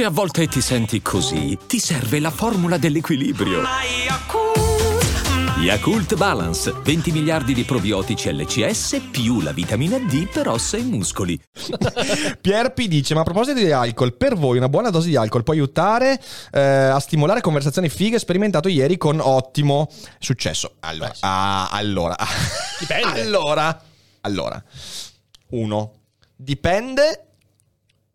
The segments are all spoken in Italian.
Se a volte ti senti così, ti serve la formula dell'equilibrio. Yakult Balance, 20 miliardi di probiotici LCS più la vitamina D per ossa e muscoli. Pierpi dice: Ma a proposito di alcol, per voi una buona dose di alcol può aiutare eh, a stimolare conversazioni fighe? Sperimentato ieri con ottimo successo. Allora, Beh, sì. ah, allora, Dipende. allora, allora, uno, dipende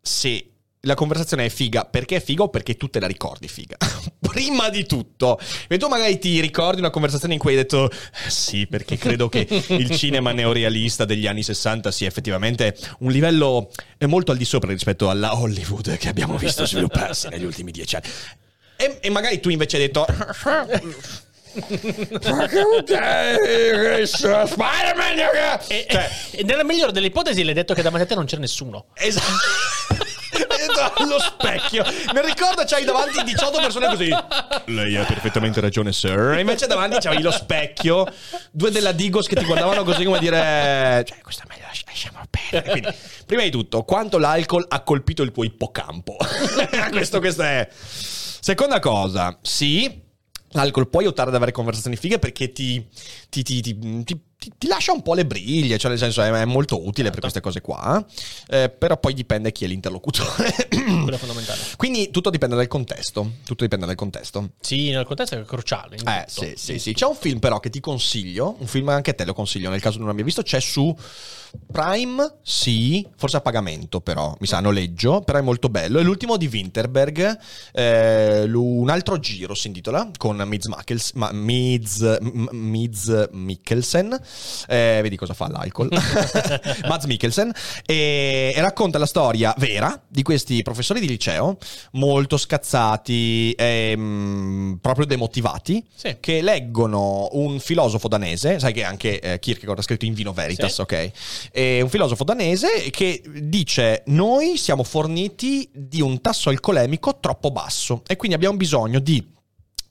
se la conversazione è figa perché è figa o perché tu te la ricordi figa. Prima di tutto, e tu magari ti ricordi una conversazione in cui hai detto "Eh, sì, perché credo che il cinema neorealista degli anni 60 sia effettivamente un livello eh, molto al di sopra rispetto alla Hollywood che abbiamo visto svilupparsi negli ultimi dieci anni. E, e magari tu invece hai detto Spider-Man E, Cioè, e nella migliore delle ipotesi le hai detto che davanti a te non c'era nessuno. Esatto. Allo specchio. Mi ricordo c'hai davanti 18 persone così. Lei ha perfettamente ragione, sir. E invece davanti c'avevi lo specchio, due della Digos che ti guardavano così come dire... Cioè, questa è meglio, lasci- lasciamo perdere. Quindi, prima di tutto, quanto l'alcol ha colpito il tuo ippocampo? questo, questo è... Seconda cosa, sì, l'alcol può aiutare ad avere conversazioni fighe perché ti, ti- ti- ti- ti- ti- lascia un po' le briglie, cioè nel senso è, è molto utile per queste cose qua, eh, però poi dipende chi è l'interlocutore. Quello è fondamentale. Quindi tutto dipende dal contesto, tutto dipende dal contesto. Sì, nel contesto è cruciale. Eh, tutto. sì, sì, sì. C'è un film però che ti consiglio, un film anche a te lo consiglio nel caso non l'abbia visto, c'è su Prime, sì, forse a pagamento però, mi sa noleggio, però è molto bello. È l'ultimo di Winterberg, eh, un altro giro si intitola, con Mids, Mackels, ma, Mids, M- Mids Mikkelsen, eh, vedi cosa fa l'alcol, Mads Mikkelsen, e, e racconta la storia vera di questi professori di liceo, molto scazzati, ehm, proprio demotivati, Sì. che leggono un filosofo danese, sai che anche eh, Kierkegaard ha scritto in Vino Veritas, Sì. ok? E un filosofo danese che dice noi siamo forniti di un tasso alcolemico troppo basso e quindi abbiamo bisogno di...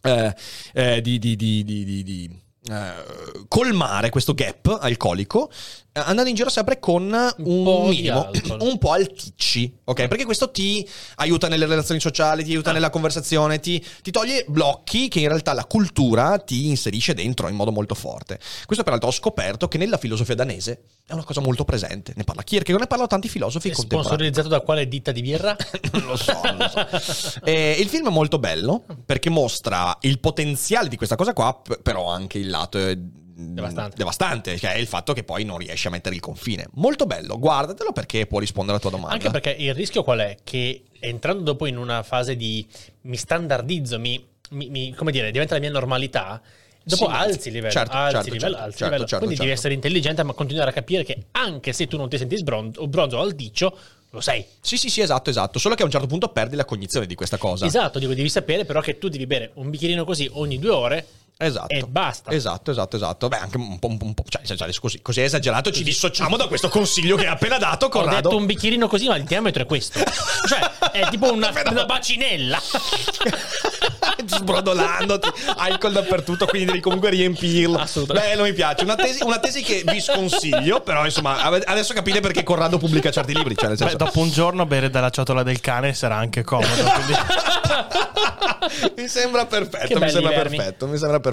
eh, eh, di, di- di- eh, colmare questo gap alcolico andando in giro sempre con un, di minimo, un po' alticci, ok? Perché questo ti aiuta nelle relazioni sociali, ti aiuta nella conversazione, ti, ti toglie blocchi che in realtà la cultura ti inserisce dentro in modo molto forte. Questo peraltro ho scoperto che nella filosofia danese è una cosa molto presente. Ne parla Kierkegaard, ne parlano tanti filosofi È contemporanei. sponsorizzato da quale ditta di birra? non lo so, non lo so. Eh, il film è molto bello perché mostra il potenziale di questa cosa qua, però anche il lato eh, Devastante. devastante, che è il fatto che poi non riesci a mettere il confine. Molto bello, guardatelo perché può rispondere alla tua domanda. Anche perché il rischio qual è? Che entrando dopo in una fase di mi standardizzo, mi, mi- mi- come dire, diventa la mia normalità. Dopo Sì, alzi il livello, certo, alzi certo, livello, certo, alzi certo, livello. certo, Quindi devi certo. essere intelligente, ma continuare a capire che anche se tu non ti senti sbronzo o bronzo o alticcio, lo sei. Sì, sì, sì, esatto, esatto. Solo che a un certo punto perdi la cognizione di questa cosa. Esatto, dico, devi sapere però che tu devi bere un bicchierino così ogni due ore Esatto. e basta. Esatto, esatto, esatto. Beh, anche un po', un po', un po', cioè, così, così è esagerato, ci dissociamo da questo consiglio che hai appena dato, Ho Corrado. detto un bicchierino così, ma il diametro è questo. cioè, è tipo una, una bacinella. sbrodolandoti, alcol dappertutto, quindi devi comunque riempirlo. Assolutamente. Bello, mi piace. Una tesi, una tesi che vi sconsiglio, però insomma, adesso capite perché Corrado pubblica certi libri. Cioè, nel Beh, dopo un giorno bere dalla ciotola del cane sarà anche comodo. quindi- mi sembra perfetto, mi sembra vermi. perfetto, mi sembra perfetto.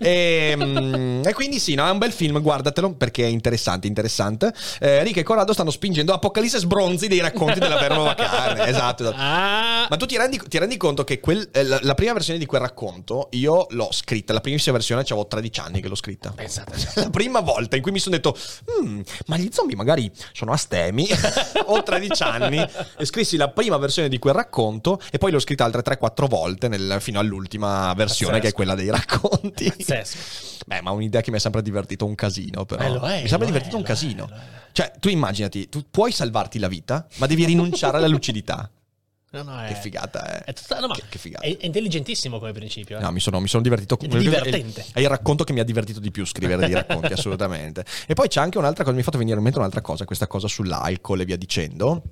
E, mm, e quindi sì, no, è un bel film, guardatelo perché è interessante, interessante. Eh, Rick e Corrado stanno spingendo Apocalisse sbronzi dei racconti della vera nuova carne. Esatto, esatto. Ah, Ma tu ti rendi, ti rendi conto che quel- eh, la, la prima versione di quel racconto io l'ho scritta, la primissima versione avevo 13 anni che l'ho scritta. pensate. La prima volta in cui mi sono detto, "Mm, ma gli zombie magari sono astemi, ho 13 anni, e scrissi la prima versione di quel racconto e poi l'ho scritta altre 3-4 volte nel- fino all'ultima versione Pazzesco. che è quella dei racconti. Pazzesco. Beh, ma un'idea che mi è sempre divertito un casino, però. Eh, è, mi è, divertito un lo è, casino. lo è. Cioè, tu immaginati, tu puoi salvarti la vita, ma devi rinunciare alla lucidità. No, no, Che figata è. È, tutta- no, Che- che figata. è- è intelligentissimo come principio. eh. No, mi sono, mi sono divertito. È divertente. È il racconto che mi ha divertito di più scrivere dei racconti, assolutamente. E poi c'è anche un'altra cosa, mi ha fatto venire in mente un'altra cosa, questa cosa sull'alcol e via dicendo.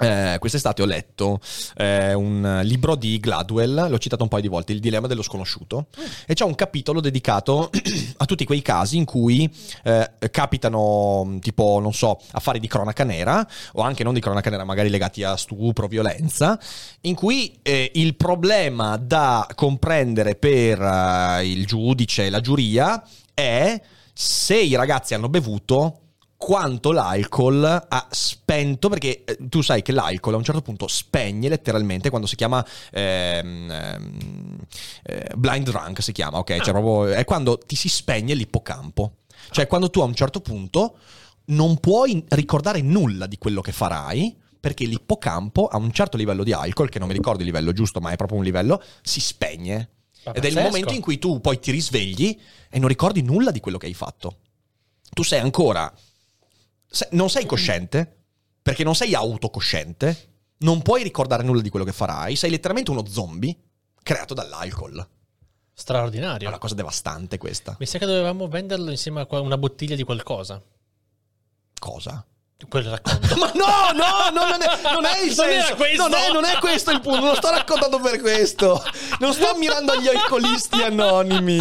Eh, quest'estate ho letto eh, un libro di Gladwell, l'ho citato un paio di volte, Il dilemma dello sconosciuto, e c'è un capitolo dedicato a tutti quei casi in cui eh, capitano, tipo, non so, affari di cronaca nera, o anche non di cronaca nera, magari legati a stupro, violenza, in cui eh, il problema da comprendere per eh, il giudice, la giuria, è se i ragazzi hanno bevuto quanto l'alcol ha spento, perché eh, tu sai che l'alcol a un certo punto spegne letteralmente quando si chiama ehm, ehm, eh, blind drunk, si chiama, ok? Cioè proprio, è quando ti si spegne l'ippocampo. Cioè quando tu a un certo punto non puoi ricordare nulla di quello che farai, perché l'ippocampo a un certo livello di alcol, che non mi ricordo il livello giusto, ma è proprio un livello, si spegne. Ma Ed è il momento in cui tu poi ti risvegli e non ricordi nulla di quello che hai fatto. Tu sei ancora. Non sei cosciente, perché non sei autocosciente, non puoi ricordare nulla di quello che farai, sei letteralmente uno zombie creato dall'alcol. È Straordinario. una cosa devastante questa. Mi sa che dovevamo venderlo insieme a una bottiglia di qualcosa. Cosa? Quel racconto. Ma no, no, no, non, è, non è il Non senso. questo. Non è, non è questo il punto. Non lo sto raccontando per questo. Non sto ammirando gli alcolisti anonimi.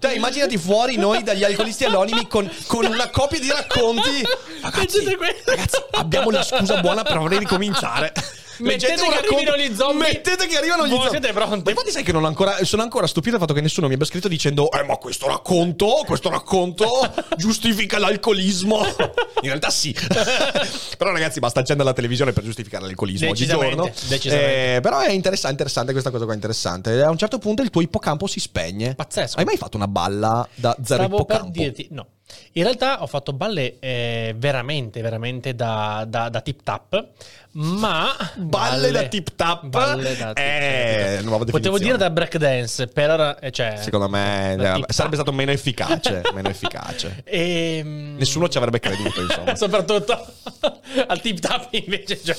Cioè, immaginati fuori noi dagli alcolisti anonimi con, con una copia di racconti. Ragazzi, ragazzi, abbiamo la scusa buona per vorrei ricominciare. Mettete che arrivino gli zombie. Mettete che arrivano gli zombie. siete pronti? Ma infatti sai che ancora, sono ancora stupito del fatto che nessuno mi abbia scritto dicendo Eh ma questo racconto, questo racconto giustifica l'alcolismo. In realtà sì. però ragazzi basta accendere la televisione per giustificare l'alcolismo Decisamente, oggigiorno. decisamente. Eh, però è interessante, interessante questa cosa qua, interessante. A un certo punto il tuo ippocampo si spegne. Pazzesco. Hai mai fatto una balla da zero Stavo per ippocampo? dirti, no. In realtà ho fatto balle eh, veramente, veramente da, da, da tip tap, ma... Balle da tip tap? Balle da tip Eh, nuova Potevo dire da break dance, per... eh, Cioè, Secondo me da sarebbe stato meno efficace. meno efficace. Ehm, Nessuno ci avrebbe creduto, insomma. Soprattutto al tip tap invece, cioè,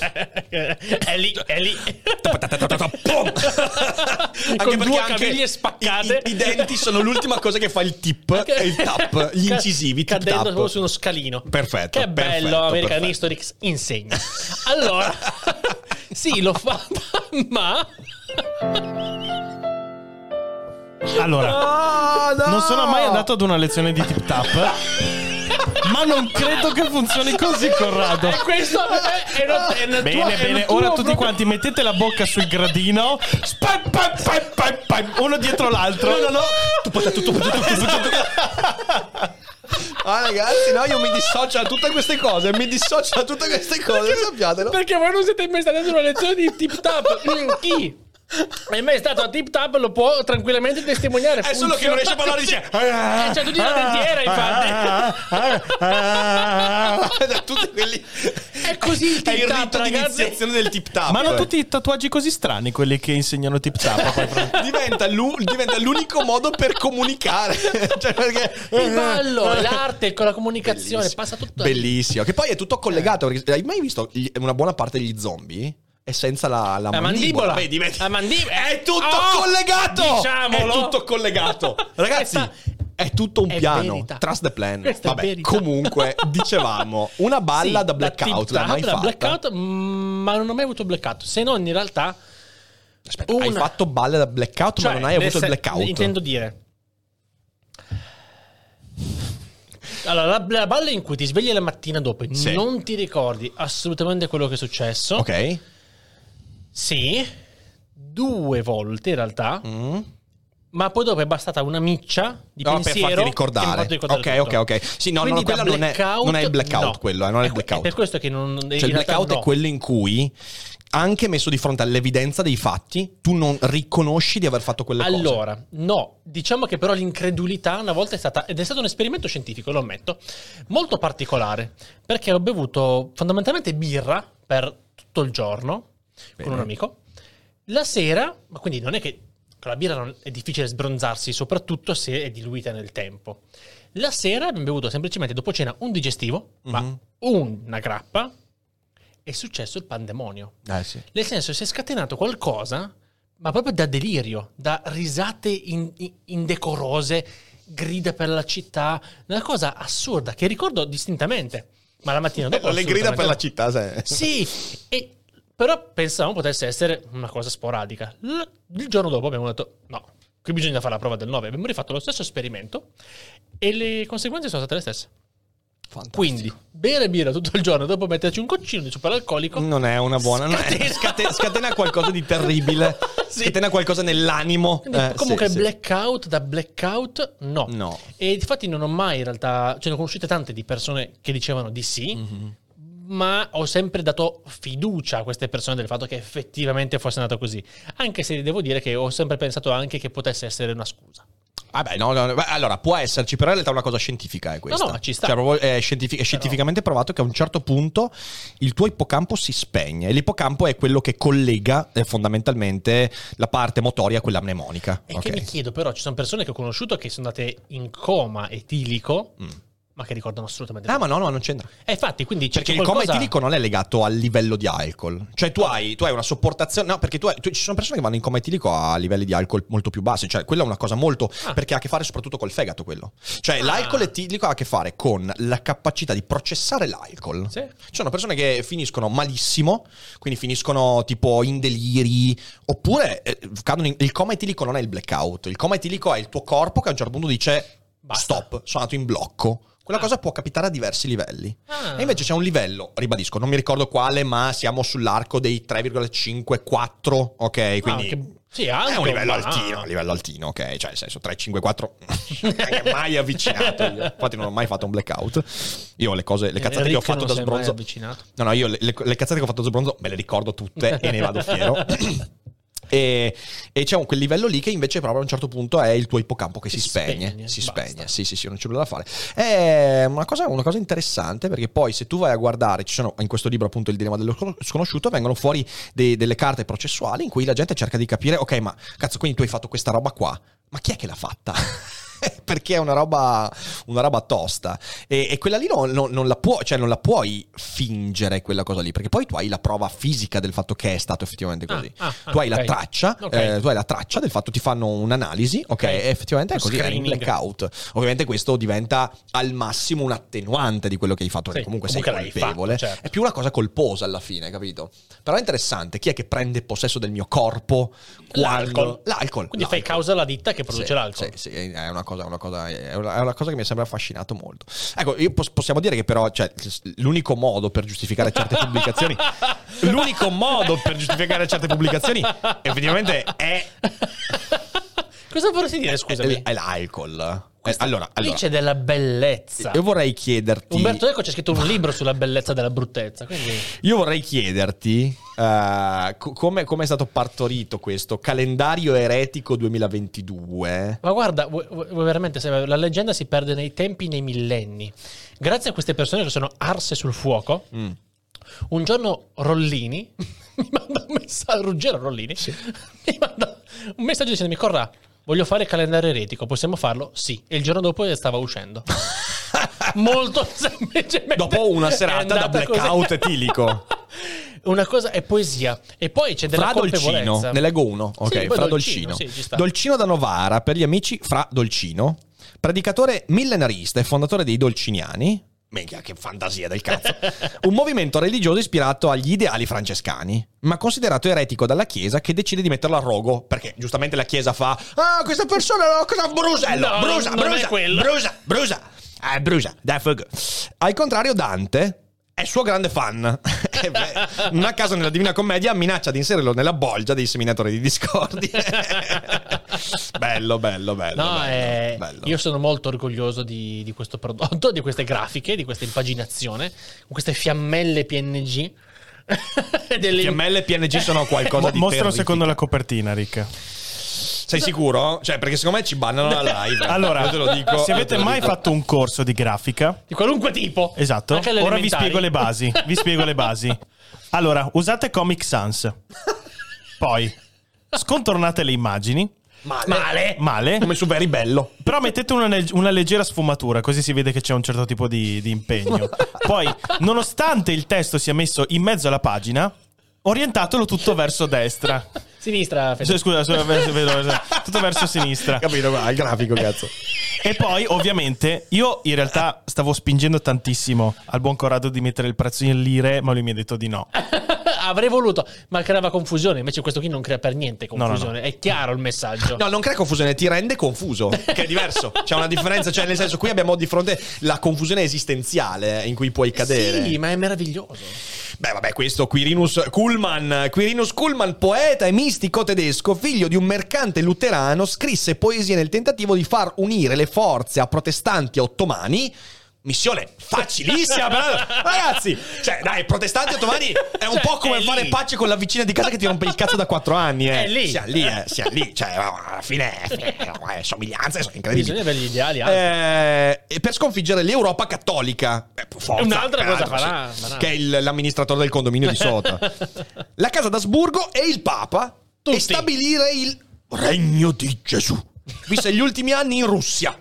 è lì, è lì. Pum! Con due perché caviglie spaccate. I, i- denti sono l'ultima cosa che fa il tip e il tap, gli incisivi, tip cadendo proprio su uno scalino. Perfetto, Che bello, perfetto, American perfetto. Historics insegna. Allora, sì, l'ho fatta, ma Allora, Ah, no! non sono mai andato ad una lezione di tip tap. ma non credo che funzioni così, Corrado. Questo è, è, una- è una Bene, tua- bene. Ora tutti proprio- quanti mettete la bocca sul gradino. Spam, pam, pam, pam, uno dietro l'altro. No, no, no. Tu tu, tu, tu, tu, tu, tu, tu. Ah, ragazzi, no, io mi dissocio da tutte queste cose. Mi dissocio da tutte queste cose, sappiatelo. Perché voi non siete mai stati ad una lezione di tip tap? Mm, Chi? È mai stato a tip tap lo può tranquillamente testimoniare. È solo che non riesce a parlare, dice. Eh, c'è tutti la dentiera, infatti. Da tutti quelli. È così il È il tip tap, rito di ragazzi. iniziazione del tip tap. Ma hanno tutti i tatuaggi così strani quelli che insegnano tip tap. diventa, l'u- diventa l'unico modo per comunicare. cioè, perché... Il ballo, l'arte con la comunicazione, passa tutto. Bellissimo. Che poi è tutto collegato. perché- hai mai visto gli- una buona parte degli zombie? È senza la, la La mandibola. mandibola. Vedi, vedi? La mandibola. È tutto Oh, collegato. diciamolo. È tutto collegato. Ragazzi. È tutto un è piano. verità. Trust the plan. Questa Vabbè, comunque, dicevamo, una balla Sì, da blackout. tip L'hai mai da fatta? blackout, mm, ma non ho mai avuto blackout. Se non, in realtà. Aspetta, hai una- fatto balle da blackout, Cioè, ma non hai avuto il sen- blackout. Intendo dire. Allora, la, la balla in cui ti svegli la mattina dopo e Sì. non ti ricordi assolutamente quello che è successo. Ok. Sì, due volte in realtà. Mm. Ma poi dopo è bastata una miccia di No, per pensiero farti che mi ha ricordare. ricordare Ok, tutto. ok, ok. Sì, no, no, Quindi quella da non è- non è il blackout no. quello, eh, non è il blackout. per questo che non... Cioè, il blackout è quello in cui, anche messo di fronte all'evidenza dei fatti, tu non riconosci di aver fatto quelle cose. Allora, no, diciamo che però l'incredulità una volta è stata, ed è stato un esperimento scientifico, lo ammetto, molto particolare, perché ho bevuto fondamentalmente birra per tutto il giorno Bene. con un amico. La sera, ma quindi non è che con la birra non- è difficile sbronzarsi, soprattutto se è diluita nel tempo. La sera abbiamo bevuto semplicemente dopo cena un digestivo, ma Mhm. una grappa, è successo il pandemonio. Eh sì. Nel senso, si è scatenato qualcosa, ma proprio da delirio, da risate in- in- indecorose, grida per la città, una cosa assurda che ricordo distintamente. Ma la mattina dopo. Le grida per la città, no. Sì, e Però pensavamo potesse essere una cosa sporadica. Il giorno dopo abbiamo detto no, qui bisogna fare la prova del 9. Abbiamo rifatto lo stesso esperimento e le conseguenze sono state le stesse. Quindi, bere birra tutto il giorno dopo metterci un goccino di superalcolico. Non è una buona. non è- scate- scatena qualcosa di terribile. Sì. Scatena qualcosa nell'animo. Eh, comunque, sì, sì. blackout da blackout, no. No. E infatti non ho mai in realtà, cioè ne ho conosciute tante di persone che dicevano di sì, Mhm. Ma ho sempre dato fiducia a queste persone del fatto che effettivamente fosse andato così. Anche se devo dire che ho sempre pensato anche che potesse essere una scusa. Vabbè, no, no, no, allora può esserci, però in realtà è una cosa scientifica è questa. No, no, ci sta. Cioè, proprio è, scientifi- è scientificamente provato che a un certo punto il tuo ippocampo si spegne. E l'ippocampo è quello che collega eh, fondamentalmente la parte motoria a quella mnemonica. E ok? che mi chiedo però, ci sono persone che ho conosciuto che sono andate in coma etilico, ma che ricordano assolutamente. Ah, ma no, no, non c'entra. E infatti, quindi c'è Perché il qualcosa... coma etilico non è legato al livello di alcol. Cioè, tu hai, tu hai una sopportazione. No, perché tu, hai- tu- ci sono persone che vanno in coma etilico a livelli di alcol molto più bassi. Cioè, quella è una cosa molto. Ah. Perché ha a che fare soprattutto col fegato, quello. Cioè, Ah. l'alcol etilico ha a che fare con la capacità di processare l'alcol. Sì. Ci sono persone che finiscono malissimo, quindi finiscono tipo in deliri, oppure eh, in- il coma etilico non è il blackout. Il coma etilico è il tuo corpo che a un certo punto dice Basta. stop, sono andato in blocco. Quella Ah. cosa può capitare a diversi livelli. Ah. E invece c'è un livello, ribadisco, non mi ricordo quale, ma siamo sull'arco dei 3,54, ok? Quindi Ah, che- sì, è alto, un livello ma- altino, un livello altino, ok? Cioè, nel senso 3,54 mai avvicinato io. Infatti non ho mai fatto un blackout. Io le cose, le cazzate che ho fatto da è mai sbronzo avvicinato. No, no, io le, le- le cazzate che ho fatto da sbronzo me le ricordo tutte e ne vado fiero. E, e c'è un, quel livello lì che invece proprio a un certo punto è il tuo ippocampo che si, Si spegne. spegne, si basta. spegne, sì, sì, sì, non c'è nulla da fare. È una cosa, una cosa interessante perché poi se tu vai a guardare, ci sono in questo libro appunto il dilemma dello scon- sconosciuto, vengono fuori dei- delle carte processuali in cui la gente cerca di capire, ok, ma cazzo, quindi tu hai fatto questa roba qua, ma chi è che l'ha fatta? perché è una roba, una roba tosta e, e quella lì non, non- non la può, cioè non la puoi fingere quella cosa lì perché poi tu hai la prova fisica del fatto che è stato effettivamente Ah, così ah, ah, tu hai la ok. traccia Ok. eh, tu hai la traccia del fatto ti fanno un'analisi ok, Ok. e effettivamente è così è un blackout ovviamente questo diventa al massimo un attenuante di quello che hai fatto perché Sì, comunque, comunque sei colpevole fatto, certo. è più una cosa colposa alla fine capito però è interessante chi è che prende possesso del mio corpo L'alcol. l'alcol Quindi fai l'alcol. causa alla ditta che produce Sì, l'alcol. Sì, sì, è una cosa, una cosa- è una, è una cosa che mi ha sempre affascinato molto. Ecco, io pos- possiamo dire che però cioè, l'unico modo per giustificare certe pubblicazioni, l'unico modo per giustificare certe pubblicazioni effettivamente è, Cosa vorresti dire, scusami? è l'alcol. Eh, allora, allora Dice della bellezza. io vorrei chiederti... Umberto Eco c'è scritto un libro sulla bellezza della bruttezza. Quindi... Io vorrei chiederti eh, co- come, come è stato partorito questo calendario eretico 2022. Ma guarda, vuoi- vuoi veramente, la leggenda si perde nei tempi, nei millenni. Grazie a queste persone che sono arse sul fuoco, Mm. un giorno Rollini mi manda un messaggio, Ruggero Rollini, mi manda un messaggio dicendomi, Corra, voglio fare calendario eretico, possiamo farlo? Sì. E il giorno dopo stava uscendo. Molto semplicemente. Dopo una serata da blackout etilico. Una cosa è poesia. E poi c'è della Fra Dolcino, ne leggo uno. Ok, Sì, Fra Dolcino, Dolcino. sì. Dolcino da Novara, per gli amici Fra Dolcino, predicatore millenarista e fondatore dei Dolciniani. Minchia, che fantasia del cazzo. Un movimento religioso ispirato agli ideali francescani, ma considerato eretico dalla Chiesa che decide di metterlo a rogo. Perché giustamente la Chiesa fa: Ah, questa persona no, cosa brusello, No, brusa, è brusa, quello." brusa, brusa. Eh, brusa, dai fuoco. Al contrario, Dante è suo grande fan. Non a caso nella Divina Commedia minaccia di inserirlo nella bolgia dei seminatori di discordia. bello, bello, bello. No, bello, eh, bello. io sono molto orgoglioso di, di questo prodotto, di queste grafiche, di questa impaginazione, con queste fiammelle PNG. delle- PML e PNG sono qualcosa di mostra un terrificante. secondo la copertina, Rick. Sei sicuro? Cioè, perché secondo me ci bannano la live. Allora, Io te lo dico. se avete te lo mai dico. fatto un corso di grafica, Di qualunque tipo. esatto, ora vi spiego le basi. Vi spiego le basi. Allora, usate Comic Sans. Poi scontornate le immagini. Male. Male. Male. Come su Very Bello. Però mettete una, una leggera sfumatura, così si vede che c'è un certo tipo di, di impegno. Poi, nonostante il testo sia messo in mezzo alla pagina, orientatelo tutto verso destra. Sinistra, Fede. Scusa, scusa, verso- vedo- tutto verso sinistra. Capito? Guarda, il grafico, cazzo. E poi, ovviamente, io in realtà stavo spingendo tantissimo al buon Corrado di mettere il prezzo in lire, ma lui mi ha detto di no. Avrei voluto, ma creava confusione. Invece questo qui non crea per niente no, no. confusione. È chiaro il messaggio. No, non crea confusione, ti rende confuso, che è diverso. C'è una differenza, cioè nel senso qui abbiamo di fronte la confusione esistenziale in cui puoi cadere. Sì, ma è meraviglioso. Beh, vabbè, questo Quirinus Kuhlmann, Quirinus Kuhlmann, poeta e mistico tedesco, figlio di un mercante luterano, scrisse poesie nel tentativo di far unire le forze a protestanti e ottomani. Missione facilissima, però, ragazzi. Cioè, dai, protestanti ottomani è un Cioè, po' come fare lì. pace con la vicina di casa che ti rompe il cazzo da quattro anni. Eh. È lì. Sia lì, eh, sia lì. Cioè, alla fine, eh, somiglianze sono incredibili. Bisogna avere gli ideali. anche. Eh, e per sconfiggere l'Europa cattolica. Eh, forza, Un'altra cosa peraltro, farà, sì. Che è il- l'amministratore del condominio di sotto. La casa d'Asburgo e il Papa. Tutti. E stabilire il regno di Gesù. Visse gli ultimi anni in Russia.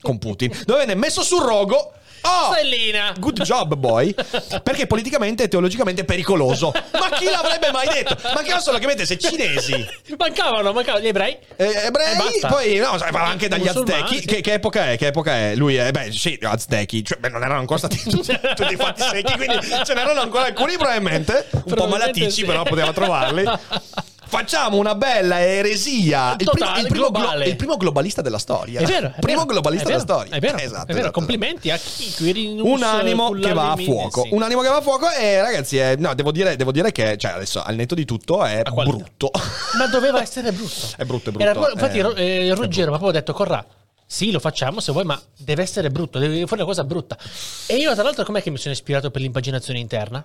Con Putin. Dove venne messo sul rogo. Oh! Stellina. Good job, boy. Perché politicamente e teologicamente è pericoloso. Ma chi l'avrebbe mai detto? Mancava solo che mettesse cinesi, Mancavano, mancavano gli ebrei. eh, ebrei, poi no, anche dagli aztechi. sì. Che, che epoca è? Che epoca è? Lui è, beh, sì, aztechi, cioè, beh, non erano ancora stati tutti fatti secchi, quindi ce n'erano ancora alcuni, probabilmente. Un po' Probabilmente malaticci, sì. però poteva trovarli. Facciamo una bella eresia. Il primo, Totale, il primo glo- il primo globalista della storia. È vero. è primo vero, globalista vero, della storia. È vero. Esatto, è vero. esatto. Complimenti a chi Quirinus Un animo che va a fuoco. sì. Un animo che va a fuoco e ragazzi, eh, no, devo dire, devo dire che cioè, adesso al netto di tutto è brutto. Ma doveva essere brutto. È brutto, è brutto. Era infatti, Eh, eh, Ruggero mi ha proprio detto: Corrà, sì, lo facciamo se vuoi, ma deve essere brutto, deve fare una cosa brutta. E io, tra l'altro, com'è che mi sono ispirato per l'impaginazione interna?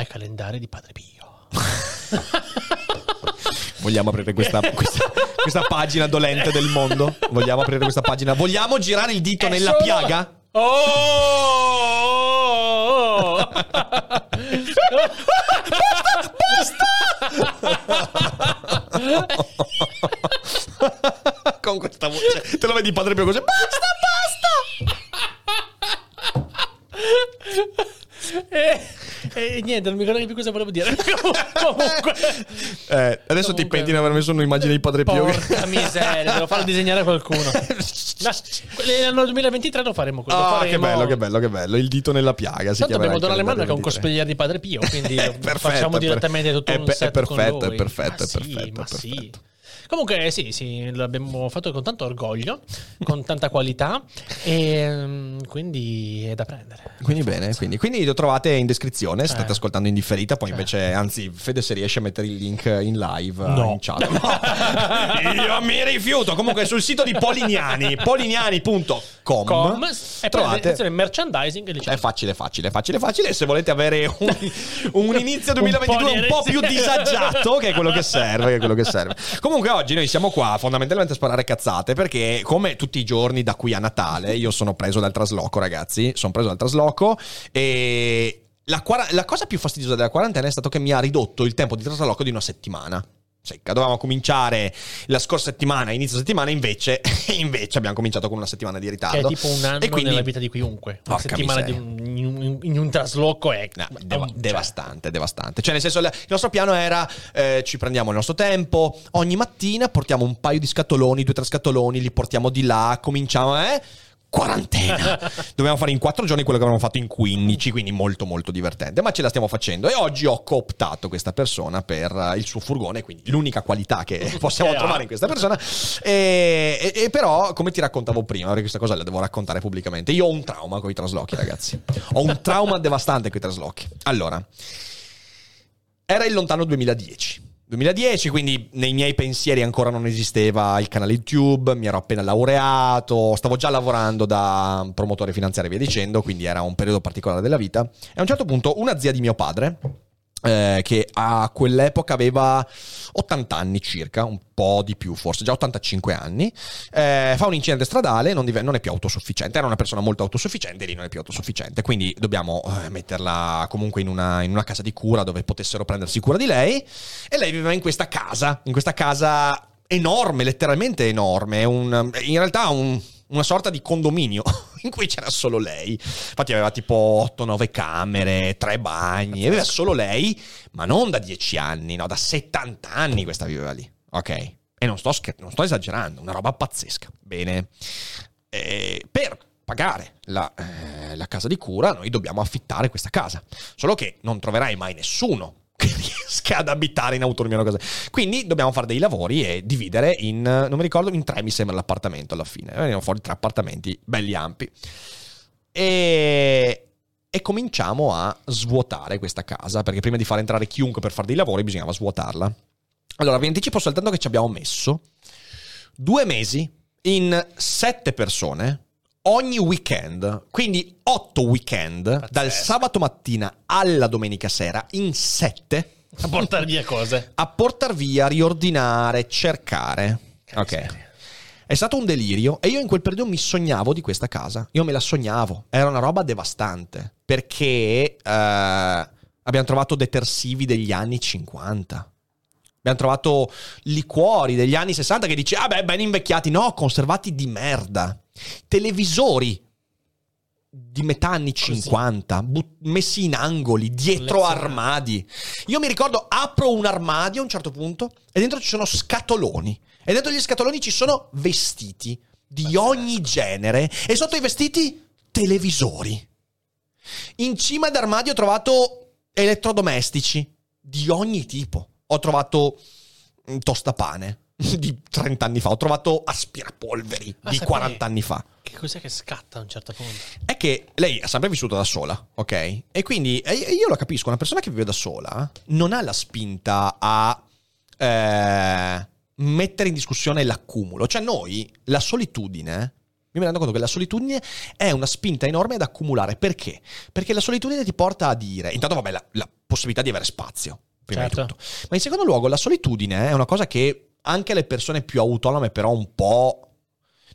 Ai calendari di Padre Pio. Vogliamo aprire questa, questa, questa pagina dolente del mondo? Vogliamo aprire questa pagina? Vogliamo girare il dito È nella solo- piaga? Oh! Con questa voce. Te lo vedi padre Pio così. Basta, e, e niente, non mi ricordo più cosa volevo dire. Comunque. Eh, adesso ti Comunque- penti di aver messo un'immagine di padre Pio. porca miseria, devo farlo disegnare a qualcuno. L'anno 2023 lo faremo quello. Ah, faremo... che bello, che bello, che bello. Il dito nella piaga. Si Tanto abbiamo il Don Alemanno che è un cosplayer di Padre Pio, quindi È perfetto, facciamo è direttamente tutto è un è set perfetto, è perfetto, Ma è sì, perfetto, ma è sì. perfetto. Comunque sì, sì, l'abbiamo fatto con tanto orgoglio, con tanta qualità e mm, quindi è da prendere. Quindi bene, quindi, quindi lo trovate in descrizione, state Eh. ascoltando in differita, poi invece, anzi, Fede se riesce a mettere il link in live, No. in chat. No. Io mi rifiuto, comunque sul sito di Polignani, polignani.com, Com, e trovate... attenzione, merchandising e È licenza. facile, facile, facile, facile. E se volete avere un, un inizio 2022 un di po' più disagiato, che è quello che serve, che è quello che serve. Comunque, oggi noi siamo qua fondamentalmente a sparare cazzate. Perché, come tutti i giorni da qui a Natale, io sono preso dal trasloco, ragazzi. Sono preso dal trasloco. E la, la cosa più fastidiosa della quarantena è stato che mi ha ridotto il tempo di trasloco di una settimana. Secca, dovevamo cominciare la scorsa settimana, inizio settimana, invece, invece abbiamo cominciato con una settimana di Che ritardo. è tipo un anno E quindi- nella vita di chiunque. Una settimana un- in, un, in un trasloco è, No, deva- cioè, devastante, devastante. Cioè, nel senso, il nostro piano era: eh, ci prendiamo il nostro tempo. Ogni mattina portiamo un paio di scatoloni, due o tre scatoloni, li portiamo di là. Cominciamo, eh? Quarantena. Dobbiamo fare in quattro giorni quello che avevamo fatto in 15, quindi molto, molto divertente. Ma ce la stiamo facendo. E oggi ho cooptato questa persona per eh, il suo furgone, quindi l'unica qualità che possiamo ha. trovare in questa persona. E, e- e però, come ti raccontavo prima, perché questa cosa la devo raccontare pubblicamente, io ho un trauma con i traslochi, ragazzi. Ho un trauma devastante con i traslochi. Allora, era il lontano 2010. 2010, quindi nei miei pensieri ancora non esisteva il canale YouTube, mi ero appena laureato, stavo già lavorando da promotore finanziario e via dicendo, quindi era un periodo particolare della vita. E a un certo punto una zia di mio padre eh, che a quell'epoca aveva 80 anni circa, un po' di più forse, già 85 anni, eh, fa un incidente stradale, non, div- non, è più autosufficiente, era una persona molto autosufficiente, lì non è più autosufficiente, quindi dobbiamo eh, metterla comunque in una, in una, casa di cura dove potessero prendersi cura di lei. E lei viveva in questa casa, in questa casa enorme, letteralmente enorme, un, in realtà un una sorta di condominio in cui c'era solo lei. Infatti aveva tipo 8-9 camere, 3 bagni, aveva solo lei, ma non da 10 anni, no, da 70 anni questa viveva lì. Ok? E non sto, scher- non sto esagerando, una roba pazzesca. Bene. E per pagare la, eh, la casa di cura noi dobbiamo affittare questa casa. Solo che non troverai mai nessuno che riesca ad abitare in autonomia una cosa. Quindi dobbiamo fare dei lavori e dividere in, non mi ricordo, in tre mi sembra l'appartamento alla fine. Veniamo fuori tre appartamenti belli ampi. E, e cominciamo a svuotare questa casa, perché prima di far entrare chiunque per fare dei lavori bisognava svuotarla. Allora, vi anticipo soltanto che ci abbiamo messo due mesi in sette persone ogni weekend, quindi otto weekend, Pazzesco. dal sabato mattina alla domenica sera, in sette. A portare via cose. A portare via, riordinare, cercare. Ok. È stato un delirio e io in quel periodo mi sognavo di questa casa. Io me la sognavo. Era una roba devastante. Perché uh, abbiamo trovato detersivi degli anni 50. Abbiamo trovato liquori degli anni 60 che dice, ah beh, ben invecchiati. No, conservati di merda televisori di metà anni 50, but- messi in angoli, dietro armadi. Io mi ricordo, apro un armadio a un certo punto e dentro ci sono scatoloni. E dentro gli scatoloni ci sono vestiti di ogni genere. E sotto i vestiti, televisori. In cima d'armadio ho trovato elettrodomestici di ogni tipo. Ho trovato mm, tostapane di 30 anni fa, ho trovato aspirapolveri Ma di 40 anni fa. Che cos'è che scatta a un certo punto? È che lei ha sempre vissuto da sola, ok? E quindi e io lo capisco, una persona che vive da sola non ha la spinta a eh, mettere in discussione l'accumulo. Cioè noi, la solitudine, mi rendo conto che la solitudine è una spinta enorme ad accumulare. Perché? Perché la solitudine ti porta a dire, intanto vabbè, la, la possibilità di avere spazio, prima certo. di tutto. Ma in secondo luogo, la solitudine è una cosa che anche le persone più autonome però un po'...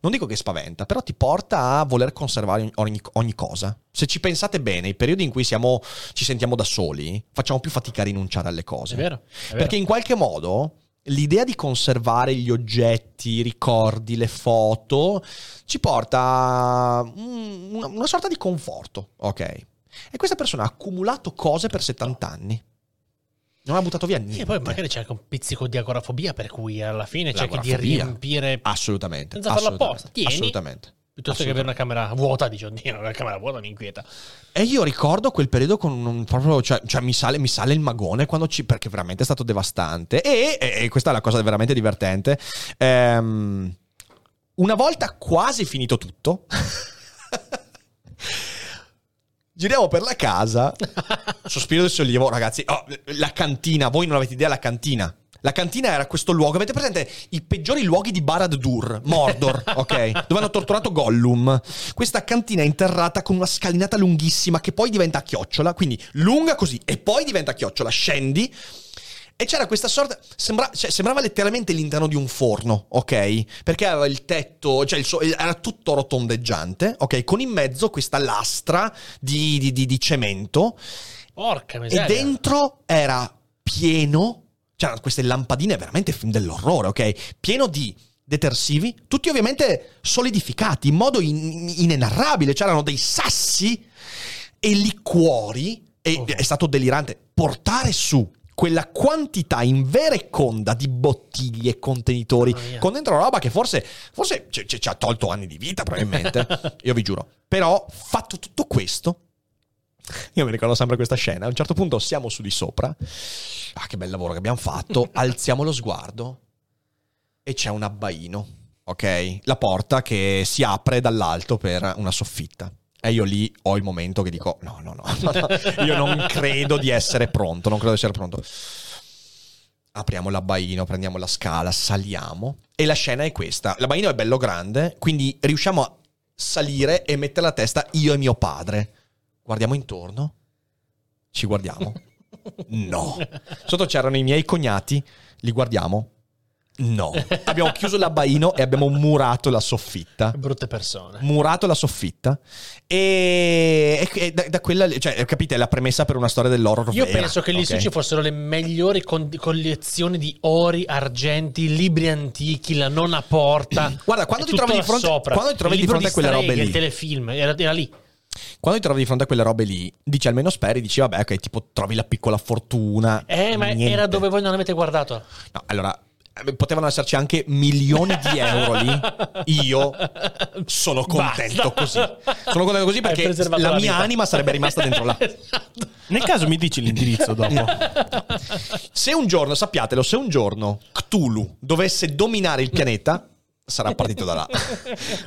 Non dico che spaventa, però ti porta a voler conservare ogni, ogni cosa. Se ci pensate bene, i periodi in cui siamo, ci sentiamo da soli, facciamo più fatica a rinunciare alle cose. È vero. È vero. Perché in qualche modo l'idea di conservare gli oggetti, i ricordi, le foto, ci porta a una, una sorta di conforto, ok? E questa persona ha accumulato cose per 70 anni. Non ha buttato via niente. E poi magari c'è anche un pizzico di agorafobia per cui alla fine cerchi di riempire. Assolutamente. Senza farlo apposta. Tieni. Assolutamente. Piuttosto che avere una camera vuota, dici, oddio, una camera vuota mi inquieta. E io ricordo quel periodo con un proprio, cioè, cioè mi, sale, mi, sale, il magone quando ci, perché veramente è stato devastante. E, e, e questa è la cosa veramente divertente. Ehm, una volta quasi finito tutto, Giriamo per la casa. Sospiro del sollievo, ragazzi. Oh, la cantina, voi non avete idea la cantina. La cantina era questo luogo, avete presente i peggiori luoghi di Barad-dur, Mordor, ok? Dove hanno torturato Gollum. Questa cantina è interrata con una scalinata lunghissima che poi diventa a chiocciola, quindi lunga così e poi diventa a chiocciola. Scendi e c'era questa sorta. Sembra, cioè, sembrava letteralmente l'interno di un forno, ok? Perché aveva il tetto, cioè il suo, era tutto rotondeggiante, ok? Con in mezzo questa lastra di, di, di, di cemento. Porca miseria. E dentro era pieno. C'erano queste lampadine veramente film dell'orrore, ok? Pieno di detersivi, tutti ovviamente solidificati in modo in, inenarrabile. C'erano dei sassi e liquori. E oh. è stato delirante portare su quella quantità in vera e conda di bottiglie e contenitori oh, con dentro roba che forse, forse ci, ci, ci ha tolto anni di vita probabilmente, io vi giuro. Però fatto tutto questo, io mi ricordo sempre questa scena, a un certo punto siamo su di sopra, ah che bel lavoro che abbiamo fatto, alziamo lo sguardo e c'è un abbaino, ok? La porta che si apre dall'alto per una soffitta. E io lì ho il momento che dico: no, no, no, no, io non credo di essere pronto, non credo di essere pronto. Apriamo l'abbaino, prendiamo la scala, saliamo. E la scena è questa: l'abbaino è bello grande, quindi riusciamo a salire e mettere la testa io e mio padre. Guardiamo intorno, ci guardiamo. No. Sotto c'erano i miei cognati, li guardiamo. No. Abbiamo chiuso l'abbaino e abbiamo murato la soffitta. Brutte persone. Murato la soffitta. E, e- da, da quella, cioè, capite, è la premessa per una storia dell'horror. Io vera, penso che lì ok? su ci fossero le migliori con- collezioni di ori, argenti, libri antichi, la nonna porta. Guarda, quando ti trovi di fronte- sopra. quando ti trovi di fronte a quelle streghe, robe lì. Il telefilm, era, era lì. Quando ti trovi di fronte a quelle robe lì, dici almeno speri, dici vabbè, ok, tipo trovi la piccola fortuna. Eh, ma Niente. era dove voi non avete guardato. No, allora, potevano esserci anche milioni di euro lì. Io sono contento Basta. così. Sono contento così perché la la mia vita. anima sarebbe rimasta dentro là. Esatto. Nel caso mi dici l'indirizzo dopo. Se un giorno, sappiatelo, se un giorno Cthulhu dovesse dominare il pianeta, sarà partito da là.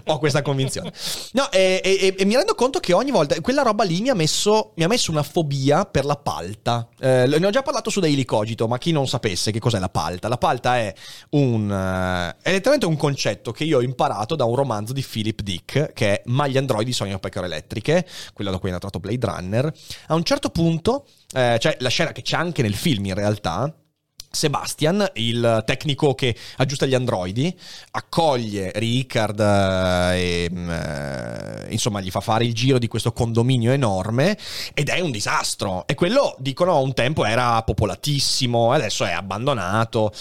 Ho questa convinzione. No, e, e- e- mi rendo conto che ogni volta quella roba lì mi ha messo, mi ha messo una fobia per la palta. Eh, ne ho già parlato su Daily Cogito, ma chi non sapesse che cos'è la palta? La palta è un eh, è letteralmente un concetto che io ho imparato da un romanzo di Philip Dick, che è Ma gli androidi sognano pecore elettriche, quello da cui è nato Blade Runner. A un certo punto, eh, cioè la scena che c'è anche nel film in realtà, Sebastian, il tecnico che aggiusta gli androidi, accoglie Ricard eh, e mm, eh, insomma gli fa fare il giro di questo condominio enorme ed è un disastro. E quello, dicono, un tempo era popolatissimo, adesso è abbandonato.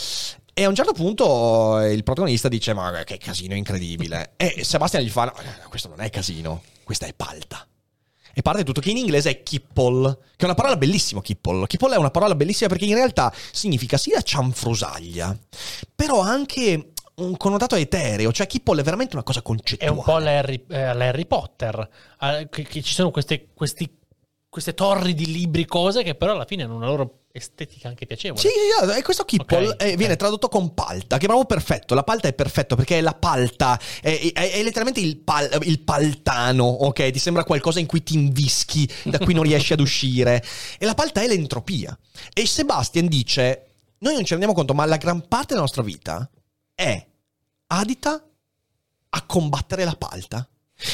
E a un certo punto il protagonista dice: Ma che casino incredibile! E Sebastian gli fa: No, questo non è casino, questa è palta. E parte tutto che in inglese è kipple, che è una parola bellissima, kipple. Kipple è una parola bellissima perché in realtà significa sia cianfrusaglia, però anche un connotato etereo, cioè kipple è veramente una cosa È concettuale. un po' l'Harry, eh, l'Harry Potter. eh, che, che ci sono queste, questi- queste torri di libri, cose che però alla fine hanno una loro estetica anche piacevole. Sì, e questo kipple Ok, eh, viene ok. tradotto con palta, che è proprio perfetto. La palta è perfetto perché è la palta, è, è- è letteralmente il, pal- il paltano, ok? Ti sembra qualcosa in cui ti invischi, da cui non riesci ad uscire. E la palta è l'entropia. E Sebastian dice, noi non ci rendiamo conto, ma la gran parte della nostra vita è adita a combattere la palta.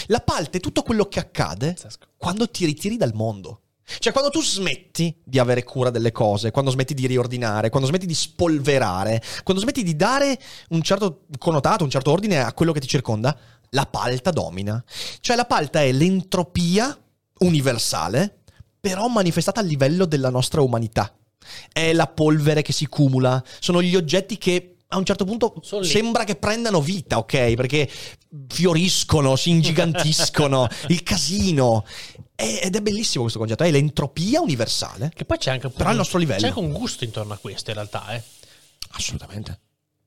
La palta è tutto quello che accade Pazzesco. quando ti ritiri dal mondo. Cioè, quando tu smetti di avere cura delle cose, quando smetti di riordinare, quando smetti di spolverare, quando smetti di dare un certo connotato, un certo ordine a quello che ti circonda, la palta domina. Cioè, la palta è l'entropia universale, però manifestata a livello della nostra umanità. È la polvere che si cumula, sono gli oggetti che a un certo punto sembra che prendano vita, ok? Perché fioriscono, si ingigantiscono, il casino. Ed è bellissimo questo concetto, è l'entropia universale. Che poi c'è anche un Però al nostro livello. C'è anche un gusto intorno a questo, in realtà. Eh. Assolutamente.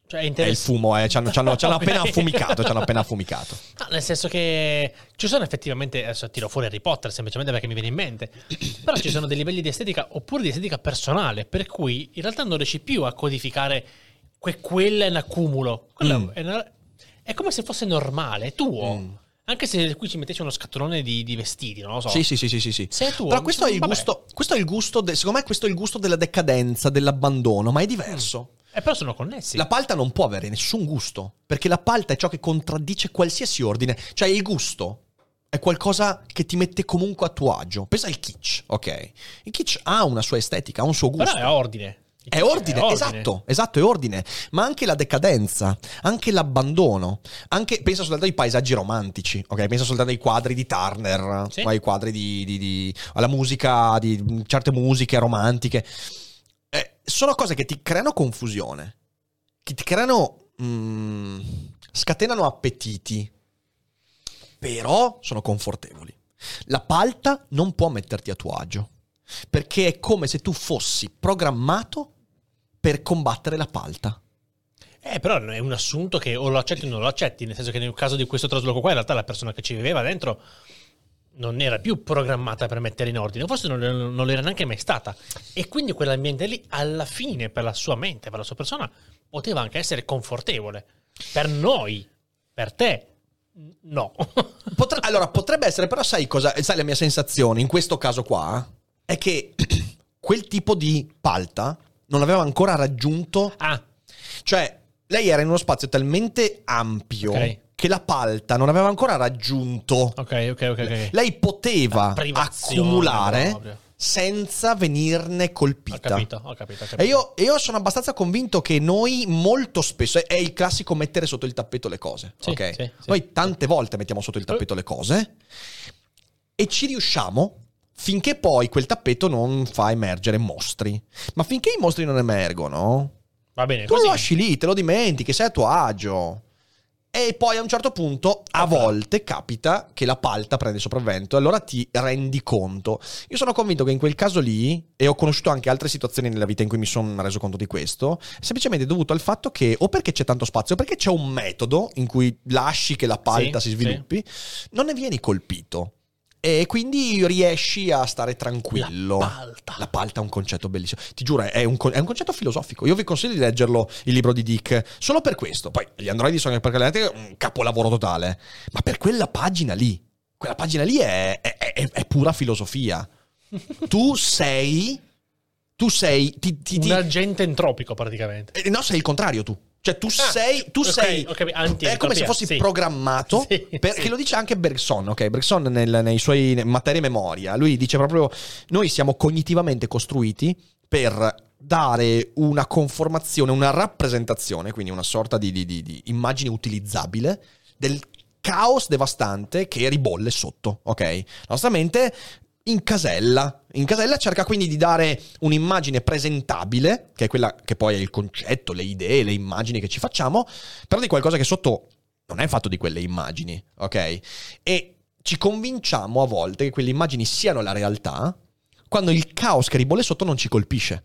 Cioè, è È il fumo, eh. Ci hanno, appena affumicato, ci hanno appena affumicato. No, nel senso che ci sono effettivamente, adesso tiro fuori Harry Potter semplicemente perché mi viene in mente, però ci sono dei livelli di estetica oppure di estetica personale, per cui in realtà non riesci più a codificare que- quella un accumulo. Quella Mm. è, una- è come se fosse normale, è tuo. Mm. Anche se qui ci mettessi uno scatolone di, di vestiti, non lo so. Sì, sì, sì, sì, sì, sì. Se è tuo, Però questo è gusto, questo è il gusto, de- secondo me questo è il gusto della decadenza, dell'abbandono, ma è diverso. E però sono connessi. La palta non può avere nessun gusto, perché la palta è ciò che contraddice qualsiasi ordine. Cioè il gusto è qualcosa che ti mette comunque a tuo agio. Pensa al kitsch, ok? Il kitsch ha una sua estetica, ha un suo gusto. Però è ordine. È ordine, esatto, esatto, è ordine. Ma anche la decadenza, anche l'abbandono, anche, pensa soltanto ai paesaggi romantici, ok? Pensa soltanto ai quadri di Turner, Sì. ai quadri di, di- di- alla musica, di certe musiche romantiche. Eh, sono cose che ti creano confusione, che ti creano, mm, scatenano appetiti, però sono confortevoli. La palta non può metterti a tuo agio, perché è come se tu fossi programmato per combattere la palta. Eh, però è un assunto che o lo accetti o non lo accetti, nel senso che nel caso di questo trasloco qua, in realtà la persona che ci viveva dentro non era più programmata per mettere in ordine, forse non, non l'era neanche mai stata. E quindi quell'ambiente lì, alla fine, per la sua mente, per la sua persona, poteva anche essere confortevole. Per noi, per te, no. Potre- allora, potrebbe essere, però sai cosa? Sai la mia sensazione in questo caso qua? È che quel tipo di palta non aveva ancora raggiunto... ah, Cioè, lei era in uno spazio talmente ampio Ok. che la palta non aveva ancora raggiunto... ok, ok, ok. ok. Lei poteva accumulare proprio. senza venirne Ho colpita. capito, ho capito. ho capito. E io, io sono abbastanza convinto che noi molto spesso è il classico mettere sotto il tappeto le cose. Sì, ok? sì, sì. Noi tante volte mettiamo sotto il tappeto le cose e ci riusciamo finché poi quel tappeto non fa emergere mostri. Ma finché i mostri non emergono, Va bene, tu lo così. lasci lì, te lo dimentichi, sei a tuo agio. E poi a un certo punto, a volte, capita che la palta prende sopravvento e allora ti rendi conto. Io sono convinto che in quel caso lì, e ho conosciuto anche altre situazioni nella vita in cui mi sono reso conto di questo, è semplicemente dovuto al fatto che o perché c'è tanto spazio, o perché c'è un metodo in cui lasci che la palta Sì, si sviluppi, non ne vieni colpito. E quindi riesci a stare tranquillo. La palta. La palta è un concetto bellissimo. Ti giuro, è un, è un concetto filosofico. Io vi consiglio di leggerlo, il libro di Dick, solo per questo. Poi gli androidi sono perché è un capolavoro totale. Ma per quella pagina lì, quella pagina lì è, è- è- è pura filosofia. tu sei... Tu sei... Ti, ti- ti- Un agente entropico praticamente. eh, no, sei il contrario tu. Cioè, tu Ah, sei. Tu ok, sei. capito, è come se fossi sì. programmato. Sì, perché sì. lo dice anche Bergson. Ok, Bergson nel- nei suoi materie memoria. Lui dice proprio: Noi siamo cognitivamente costruiti per dare una conformazione, una rappresentazione, quindi una sorta di, di- di- di immagine utilizzabile del caos devastante che ribolle sotto. Ok, la nostra mente incasella. Incasella cerca quindi di dare un'immagine presentabile, che è quella che poi è il concetto, le idee, le immagini che ci facciamo, però di qualcosa che sotto non è fatto di quelle immagini, ok? E ci convinciamo a volte che quelle immagini siano la realtà quando il caos che ribolle sotto non ci colpisce.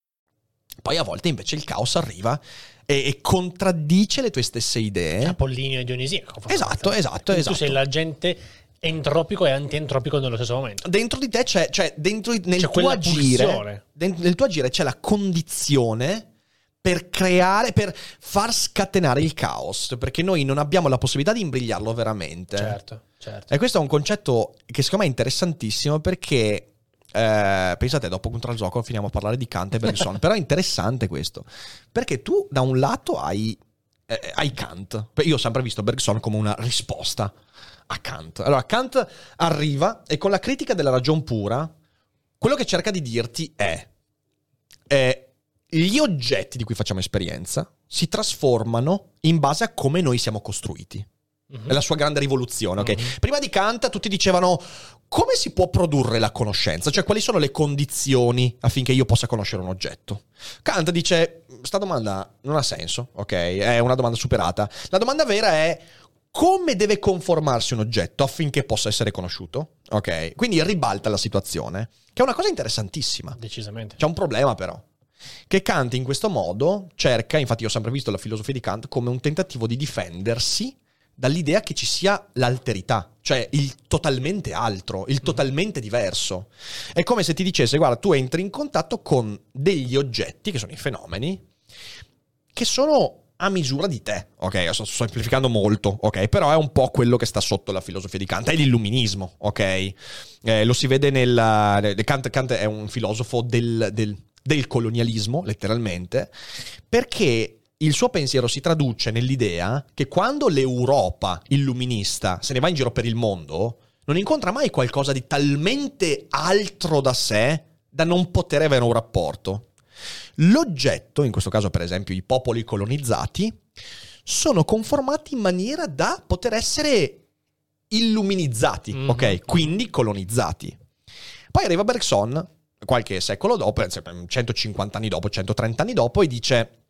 Poi a volte invece il caos arriva e, e contraddice le tue stesse idee. Apollinio e Dionisiaco. Esatto, esatto, Quindi esatto. Tu sei l'agente entropico e antientropico nello stesso momento. Dentro di te c'è, cioè, dentro nel C'è tuo agire, pulsione. den- nel tuo agire c'è la condizione per creare, per far scatenare il caos, perché noi non abbiamo la possibilità di imbrigliarlo veramente. Certo, certo. E questo è un concetto che secondo me è interessantissimo perché eh, pensate, dopo Contralzoco finiamo a parlare di Kant e Bergson, però è interessante questo, perché tu da un lato hai, eh, hai Kant, io ho sempre visto Bergson come una risposta a Kant. Allora Kant arriva e con la critica della ragion pura, quello che cerca di dirti è, eh, gli oggetti di cui facciamo esperienza si trasformano in base a come noi siamo costruiti. È la sua grande rivoluzione, ok? Prima di Kant tutti dicevano come si può produrre la conoscenza? Cioè quali sono le condizioni affinché io possa conoscere un oggetto? Kant dice, sta domanda non ha senso, ok? È una domanda superata. La domanda vera è come deve conformarsi un oggetto affinché possa essere conosciuto? Ok? Quindi ribalta la situazione, che è una cosa interessantissima. Decisamente. C'è un problema però. Che Kant in questo modo cerca, infatti io ho sempre visto la filosofia di Kant come un tentativo di difendersi dall'idea che ci sia l'alterità, cioè il totalmente altro, il totalmente diverso. È come se ti dicesse, guarda, tu entri in contatto con degli oggetti, che sono i fenomeni, che sono a misura di te. Ok, sto semplificando molto, ok? Però è un po' quello che sta sotto la filosofia di Kant, è l'illuminismo, ok? Eh, lo si vede nel... Kant, Kant è un filosofo del, del- del colonialismo, letteralmente, perché il suo pensiero si traduce nell'idea che quando l'Europa illuminista se ne va in giro per il mondo, non incontra mai qualcosa di talmente altro da sé da non poter avere un rapporto. L'oggetto, in questo caso per esempio i popoli colonizzati, sono conformati in maniera da poter essere illuminizzati, Mhm. ok? Quindi colonizzati. Poi arriva Bergson, qualche secolo dopo, anzi, 150 anni dopo, 130 anni dopo, e dice: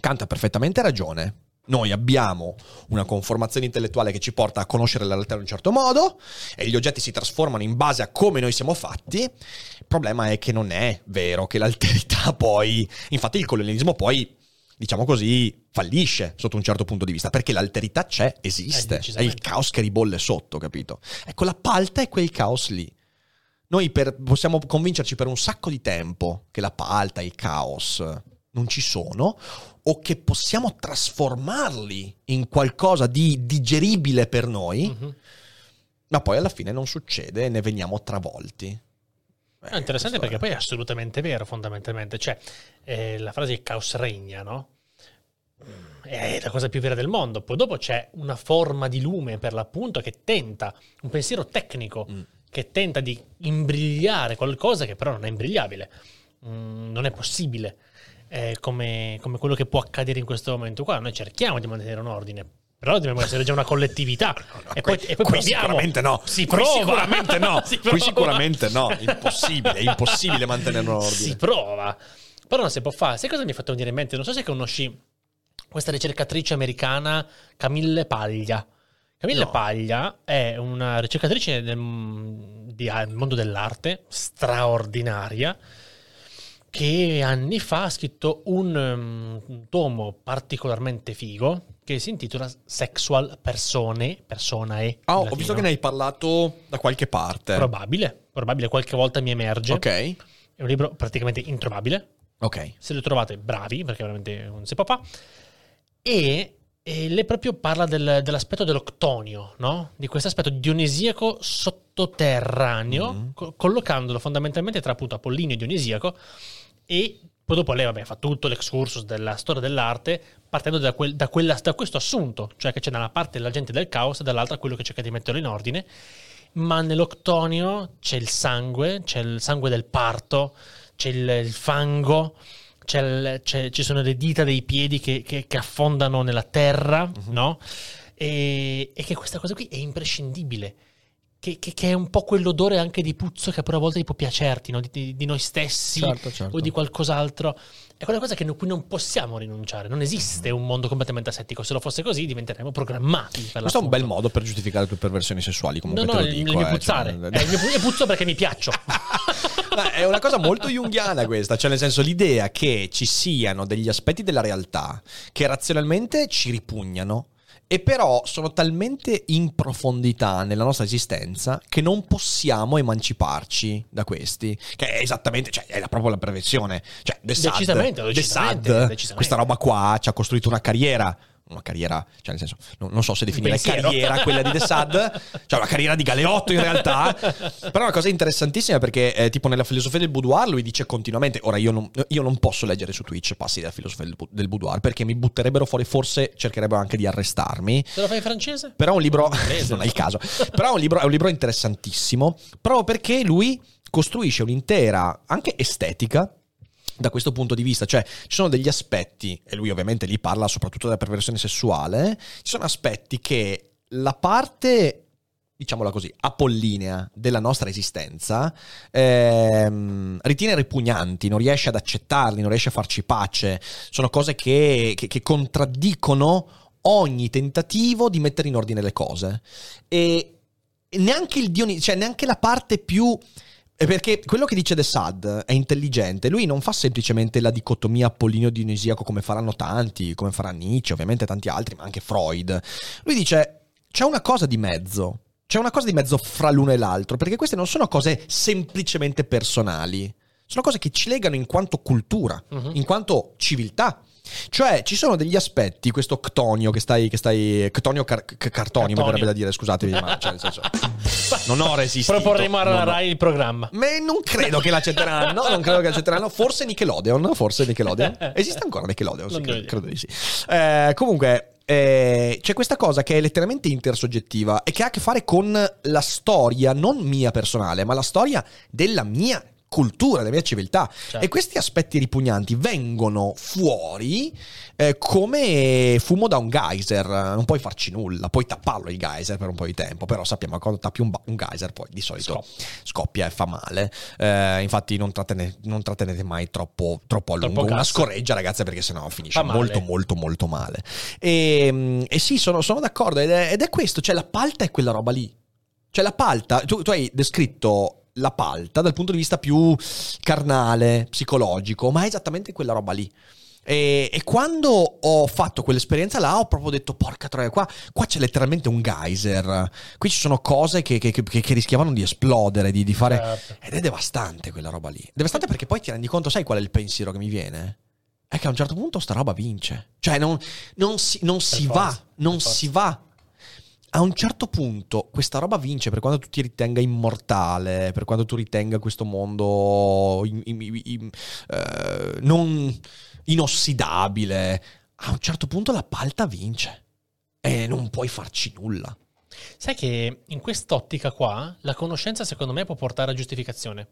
Kant ha perfettamente ragione. Noi abbiamo una conformazione intellettuale che ci porta a conoscere la realtà in un certo modo e gli oggetti si trasformano in base a come noi siamo fatti. Il problema è che non è vero che l'alterità poi... Infatti il colonialismo poi, diciamo così, fallisce sotto un certo punto di vista perché l'alterità c'è, esiste. Eh, è il caos che ribolle sotto, capito? Ecco, la palta è quel caos lì. noi per- possiamo convincerci per un sacco di tempo che la palta, il caos non ci sono, o che possiamo trasformarli in qualcosa di digeribile per noi, Mhm. ma poi alla fine non succede e ne veniamo travolti. È interessante questo perché è. poi è assolutamente vero, fondamentalmente. Cioè, eh, la frase caos regna, no? È la cosa più vera del mondo. Poi dopo c'è una forma di lume, per l'appunto, che tenta, un pensiero tecnico, Mm. che tenta di imbrigliare qualcosa che però non è imbrigliabile. Mm, non è possibile. È come, come quello che può accadere in questo momento qua. Noi cerchiamo di mantenere un ordine. Però dobbiamo essere già una collettività. e poi, e poi qui proviamo. sicuramente no. Si Qui prova. sicuramente no. Si Qui prova. sicuramente no. Impossibile, è impossibile mantenere un ordine. Si prova. Però non si può fare. Sai cosa mi ha fatto venire in mente? Non so se conosci questa ricercatrice americana Camille Paglia. Camille No. Paglia è una ricercatrice del, di- del mondo dell'arte straordinaria che anni fa ha scritto un, um, un tomo particolarmente figo che si intitola Sexual Persone, Personae. Ah, in ho visto che ne hai parlato da qualche parte. Probabile, probabile, qualche volta mi emerge. Ok. È un libro praticamente introvabile. Ok. Se lo trovate, bravi, perché veramente non si può fare. E, e lei proprio parla del- dell'aspetto dell'octonio, no? Di questo aspetto dionisiaco sottoterraneo, Mhm. co- collocandolo fondamentalmente tra appunto Apollinio e Dionisiaco. E poi dopo lei vabbè, fa tutto l'excursus della storia dell'arte, partendo da, quel- da quella- da questo assunto, cioè che c'è da una parte la gente del caos e dall'altra quello che cerca di metterlo in ordine. Ma nell'octonio c'è il sangue, c'è il sangue del parto, c'è il, il fango, c'è il- c'è- ci sono le dita dei piedi che, che- che affondano nella terra, no? E, e che questa cosa qui è imprescindibile. Che, che- che è un po' quell'odore anche di puzzo che però a volte può piacerti, no? di, di- noi stessi Certo, certo. o di qualcos'altro. È quella cosa che no- cui non possiamo rinunciare. Non esiste un mondo completamente asettico. Se lo fosse così, diventeremmo programmati. Questo è un bel modo per giustificare le tue perversioni sessuali, comunque No, te no, lo il, dico. il mio eh, puzzare. cioè- Eh, il mio io puzzo perché mi piaccio. È una cosa molto junghiana questa, cioè nel senso l'idea che ci siano degli aspetti della realtà che razionalmente ci ripugnano e però sono talmente in profondità nella nostra esistenza che non possiamo emanciparci da questi, che è esattamente, cioè è proprio la prevenzione. Cioè, The Sad, Decisamente, The Sad, decisamente. questa roba qua ci ha costruito una carriera. Una carriera, cioè nel senso, non, non so se definire carriera quella di The Sad, cioè una carriera di Galeotto in realtà. Però è una cosa interessantissima perché, eh, tipo, nella filosofia del boudoir lui dice continuamente: Ora io non, io non posso leggere su Twitch passi della filosofia del, del boudoir perché mi butterebbero fuori, forse cercherebbero anche di arrestarmi. Se lo fai in francese? Però è un libro, non è il caso, però è un libro, è un libro interessantissimo, proprio perché lui costruisce un'intera, anche estetica, da questo punto di vista, cioè ci sono degli aspetti, e lui ovviamente lì parla soprattutto della perversione sessuale, ci sono aspetti che la parte, diciamola così, apollinea della nostra esistenza ehm, ritiene ripugnanti, non riesce ad accettarli, non riesce a farci pace, sono cose che, che- che contraddicono ogni tentativo di mettere in ordine le cose. E neanche il Dionis- cioè neanche la parte più è perché quello che dice The Sad è intelligente, lui non fa semplicemente la dicotomia apollinio-dionisiaco come faranno tanti, come farà Nietzsche, ovviamente tanti altri, ma anche Freud. Lui dice c'è una cosa di mezzo, c'è una cosa di mezzo fra l'uno e l'altro, perché queste non sono cose semplicemente personali, sono cose che ci legano in quanto cultura, Mhm. in quanto civiltà. Cioè, ci sono degli aspetti, questo ctonio che stai, che stai ctonio car- c- cartonio, mi Cartonio. verrebbe da dire, scusatevi, ma cioè, nel senso, non ho resistito. Proporremo alla ho- Rai il programma. Ma non credo che l'accetteranno, non credo che l'accetteranno. Forse Nickelodeon, forse Nickelodeon. Esiste ancora Nickelodeon? Sì, credo, credo di sì. Eh, comunque, eh, c'è questa cosa che è letteralmente intersoggettiva e che ha a che fare con la storia, non mia personale, ma la storia della mia cultura, della mia civiltà. Certo. E questi aspetti ripugnanti vengono fuori eh, come fumo da un geyser. Non puoi farci nulla, puoi tapparlo il geyser per un po' di tempo, però sappiamo che quando tappi un, ba- un geyser poi di solito scoppia e fa male. Eh, infatti non, trattene- non trattenete mai troppo, troppo a Troppo lungo una gas. scorreggia ragazze perché sennò finisce molto molto molto male. E, e sì, sono, sono d'accordo ed è, ed è questo, cioè la palta è quella roba lì. Cioè la palta, tu, tu hai descritto la palta dal punto di vista più carnale, psicologico, ma è esattamente quella roba lì. E, e quando ho fatto quell'esperienza là ho proprio detto porca troia, qua, qua c'è letteralmente un geyser, qui ci sono cose che, che- che- che rischiavano di esplodere, di, di fare... Certo. Ed è devastante quella roba lì. Devastante perché poi ti rendi conto, sai qual è il pensiero che mi viene? È che a un certo punto sta roba vince. Cioè non, non si, non si va, non si va. A un certo punto questa roba vince per quando tu ti ritenga immortale, per quando tu ritenga questo mondo in- in- in- eh, non inossidabile. A un certo punto la palta vince e non puoi farci nulla. Sai che in quest'ottica qua la conoscenza secondo me può portare a giustificazione.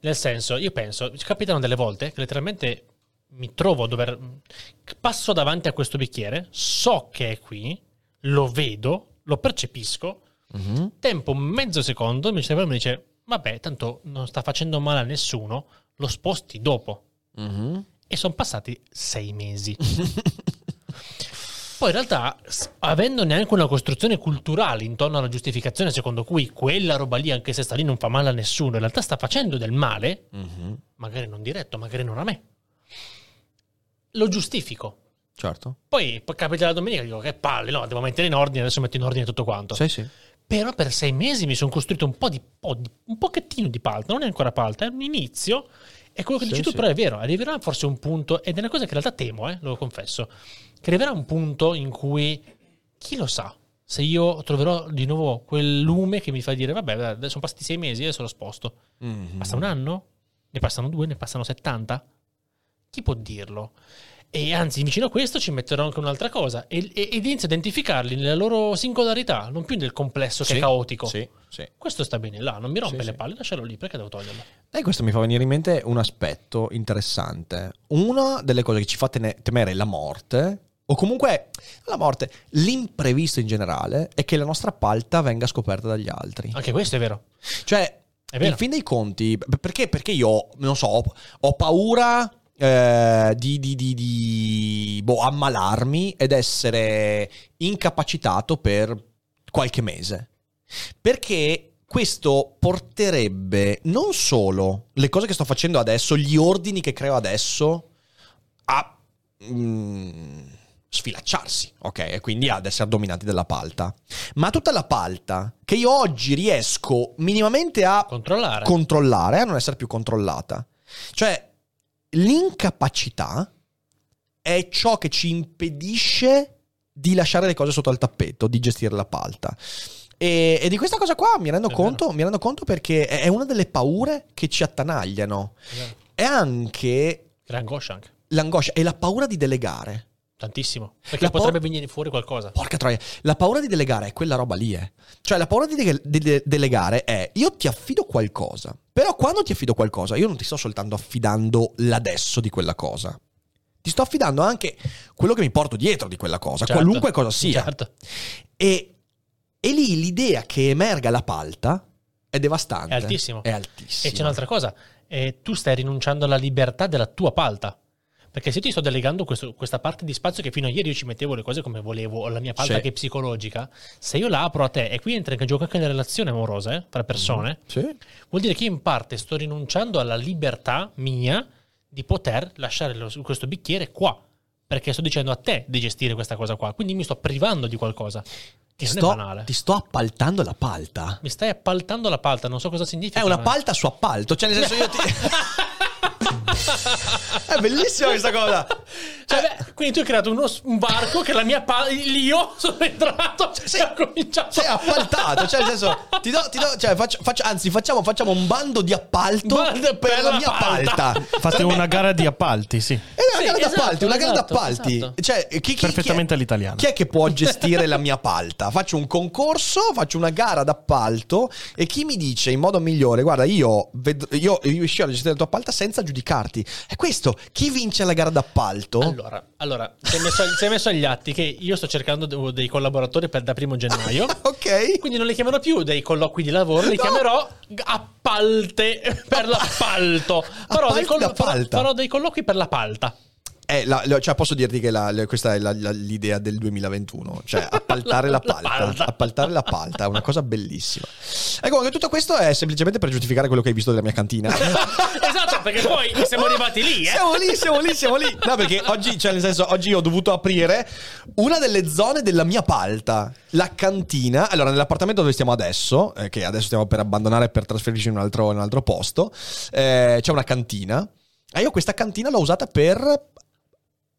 Nel senso, io penso, capitano delle volte che letteralmente mi trovo a dover... Passo davanti a questo bicchiere, so che è qui, lo vedo, lo percepisco, tempo mezzo secondo, il mio cervello mi dice, vabbè, tanto non sta facendo male a nessuno, lo sposti dopo. E sono passati sei mesi. Poi in realtà, avendo neanche una costruzione culturale intorno alla giustificazione secondo cui quella roba lì, anche se sta lì, non fa male a nessuno, in realtà sta facendo del male, magari non diretto, magari non a me, lo giustifico. Certo. Poi, capita la domenica e dico che palle, no, devo mettere in ordine, adesso metto in ordine tutto quanto. Sì, sì. Però per sei mesi mi sono costruito un po' di, po' di- un pochettino di palta, non è ancora palta, è un inizio. E quello che Sì, dici tu sì. però è vero, arriverà forse un punto, ed è una cosa che in realtà temo, eh, lo confesso, che arriverà un punto in cui, chi lo sa, se io troverò di nuovo quel lume che mi fa dire, vabbè, sono passati sei mesi, adesso lo sposto. Mhm. Passa un anno? Ne passano due? Ne passano 70? Chi può dirlo? E anzi, vicino a questo ci metterò anche un'altra cosa e, e- ed inizio a identificarli nella loro singolarità, non più nel complesso che Sì, è caotico. Sì, sì. Questo sta bene là, non mi rompe Sì, le palle, lascialo lì perché devo toglierlo. E questo mi fa venire in mente un aspetto interessante. Una delle cose che ci fa tene- temere la morte, o comunque la morte, l'imprevisto in generale, è che la nostra palta venga scoperta dagli altri. Anche questo è vero. Cioè, È vero. in fin dei conti, perché, perché io, non so, ho, ho paura eh, di, di- di- di, boh, ammalarmi ed essere incapacitato per qualche mese. Perché questo porterebbe non solo le cose che sto facendo adesso, gli ordini che creo adesso, a mm, sfilacciarsi, ok? E quindi ad essere dominanti dalla palta. Ma tutta la palta che io oggi riesco minimamente a Controllare. controllare, a non essere più controllata. Cioè, l'incapacità è ciò che ci impedisce di lasciare le cose sotto al tappeto, di gestire la palta. E, e di questa cosa qua mi rendo, conto, mi rendo conto perché è una delle paure che ci attanagliano. È. È anche Che angoscia anche. l'angoscia e la paura di delegare. Tantissimo. Perché La potrebbe por- venire fuori qualcosa. Porca troia, la paura di delegare è quella roba lì, eh. Cioè, la paura di, de- di de- delegare è io ti affido qualcosa. Però quando ti affido qualcosa, io non ti sto soltanto affidando l'adesso di quella cosa. Ti sto affidando anche quello che mi porto dietro di quella cosa, Certo. qualunque cosa sia. Certo. E, e lì l'idea che emerga la palta è devastante. È altissimo. È altissimo. E c'è un'altra cosa, eh, tu stai rinunciando alla libertà della tua palta. Perché se io ti sto delegando questo- questa parte di spazio che fino a ieri io ci mettevo le cose come volevo, o la mia palta Sì. che è psicologica, se io la apro a te, e qui entra in gioco anche la relazione amorosa eh, tra persone, Sì. vuol dire che io in parte sto rinunciando alla libertà mia di poter lasciare lo- questo bicchiere qua. Perché sto dicendo a te di gestire questa cosa qua. Quindi mi sto privando di qualcosa. Ti sto, ti sto appaltando la palta. Mi stai appaltando la palta, non so cosa significa. È una ma- palta su appalto, cioè nel senso io ti... È bellissima questa cosa. Cioè, beh, quindi tu hai creato uno, un varco che la mia palta. Io sono entrato Sei- e ho cominciato. Sei appaltato, cioè nel senso, ti do, ti do- cioè, faccio- faccio- anzi facciamo, facciamo un bando di appalto Bando per, per la la mia palta. palta. Fate una gara di appalti, sì. È una Sì, gara esatto, d'appalti, una gara esatto, d'appalti. esatto. Cioè, chi, chi- chi Perfettamente è- all'italiana. Chi è che può gestire la mia palta? Faccio un concorso, faccio una gara d'appalto e chi mi dice in modo migliore, guarda, io, vedo, io riuscirò a gestire la tua palta senza giudicarti. È questo, chi vince la gara d'appalto? Allora, allora si, è messo, si è messo agli atti che io sto cercando de- dei collaboratori per, da primo gennaio. ok. Quindi non li chiamerò più dei colloqui di lavoro, li No. chiamerò appalte per l'appalto. Farò dei, Appalti d'appalta. farò dei colloqui per la palta. È è la- cioè, posso dirti che la- questa è la- l'idea del 2021, cioè appaltare la, palta, palta. appaltare la palta, è una cosa bellissima. E comunque tutto questo è semplicemente per giustificare quello che hai visto della mia cantina. esatto, perché poi siamo arrivati lì, eh. Siamo lì, siamo lì, siamo lì. No, perché oggi, cioè, nel senso, oggi ho dovuto aprire una delle zone della mia palta, la cantina. Allora, nell'appartamento dove stiamo adesso, eh, che adesso stiamo per abbandonare per trasferirci in un altro, in un altro posto, eh, c'è una cantina. E io questa cantina l'ho usata per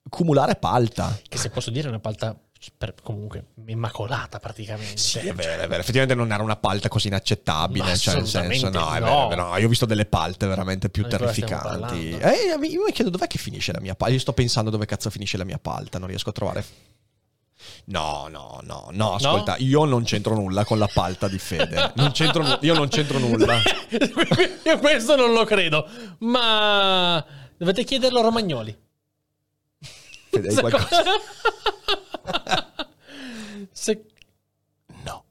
cumulare palta. Che se posso dire è una palta per- comunque immacolata praticamente. Sì, è vero, è vero. Effettivamente non era una palta così inaccettabile. Cioè, nel senso, no, è vero, è vero. No, Io ho visto delle palte veramente più terrificanti. Eh, io mi chiedo dov'è che finisce la mia palta. Io sto pensando dove cazzo finisce la mia palta. Non riesco a trovare. No, no, no, no. Ascolta, io non c'entro nulla con la palta di Fede. Non c'entro nu- io non c'entro nulla. Io questo non lo credo, ma dovete chiederlo a Romagnoli. Fede, hai qualcosa? Se- No.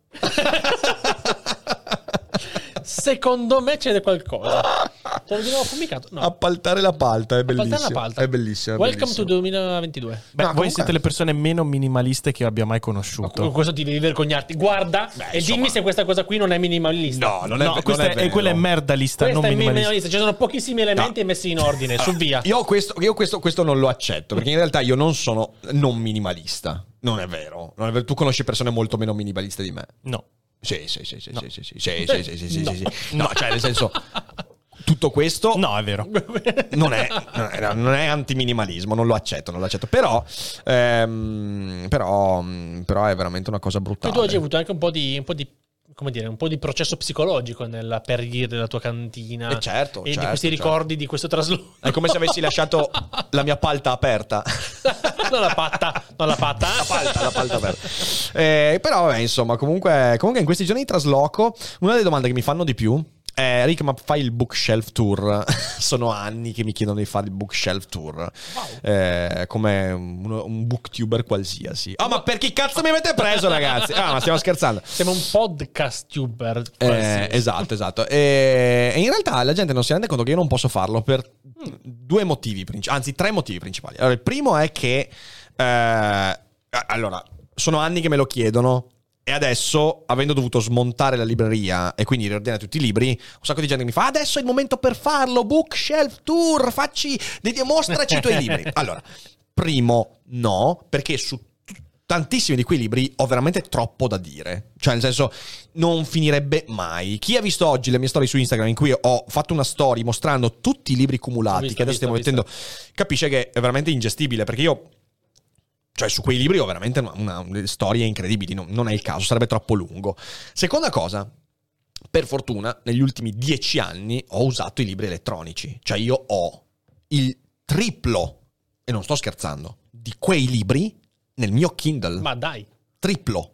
Secondo me c'è qualcosa. Te nuovo fumicato? No. Appaltare la palta è Appaltare bellissimo. la palta. È bellissimo. è Welcome bellissimo. to 2022. Beh, No, voi comunque- siete le persone meno minimaliste che abbia mai Con conosciuto. questo ti devi vergognarti. Guarda e dimmi se questa cosa qui non è minimalista. No, non è, No, non è, vero. quella è merda lista, Questa non è minimalista. minimalista. Ci sono pochissimi elementi No. messi in ordine. Su via. Io, questo, io questo, questo non lo accetto perché in realtà io non sono non minimalista. Non è vero. Non è vero. Tu conosci persone molto meno minimaliste di me. No. Sì, sì, sì, sì, sì, sì, sì, sì, sì, sì, sì, sì, sì, sì. No, cioè nel senso tutto questo No, è vero. non è, non è, non è antiminimalismo, non lo accetto, non lo accetto. Però, ehm, però, però è veramente una cosa brutale. tu oggi hai avuto anche un po' di, un po' di come dire, un po' di processo psicologico nell'apparire della tua cantina. Eh, certo, E di certo, questi certo. ricordi di questo trasloco. È come se avessi lasciato la mia palta aperta. non la patta, non la patta. La palta, la palta aperta. Eh, però, vabbè, insomma, comunque, comunque in questi giorni di trasloco, una delle domande che mi fanno di più è Rick, ma fai il bookshelf tour? Sono anni che mi chiedono di fare il bookshelf tour. Eh, come uno- un booktuber qualsiasi. Oh, ma per chi cazzo mi avete preso, ragazzi? Ah, ma stiamo scherzando. Siamo un podcast tuber. Eh, esatto, esatto. E, e in realtà la gente non si rende conto che io non posso farlo per due motivi principali, anzi tre motivi principali. Allora, il primo è che, eh, allora, sono anni che me lo chiedono. E adesso, avendo dovuto smontare la libreria e quindi riordinare tutti i libri, un sacco di gente mi fa: Adesso è il momento per farlo. Bookshelf tour, facci, mostraci i tuoi libri. Allora, primo, no, perché su tantissimi di quei libri ho veramente troppo da dire. Cioè, nel senso, non finirebbe mai. Chi ha visto oggi le mie storie su Instagram in cui ho fatto una story mostrando tutti i libri cumulati visto, che adesso stiamo visto, ho mettendo, capisce che è veramente ingestibile perché io. Cioè, su quei libri ho veramente una, una- storie incredibili. non- non è il caso, sarebbe troppo lungo. Seconda cosa, per fortuna, negli ultimi dieci anni ho usato i libri elettronici. Cioè, io ho il triplo, e non sto scherzando, di quei libri nel mio Kindle. Ma dai. Triplo.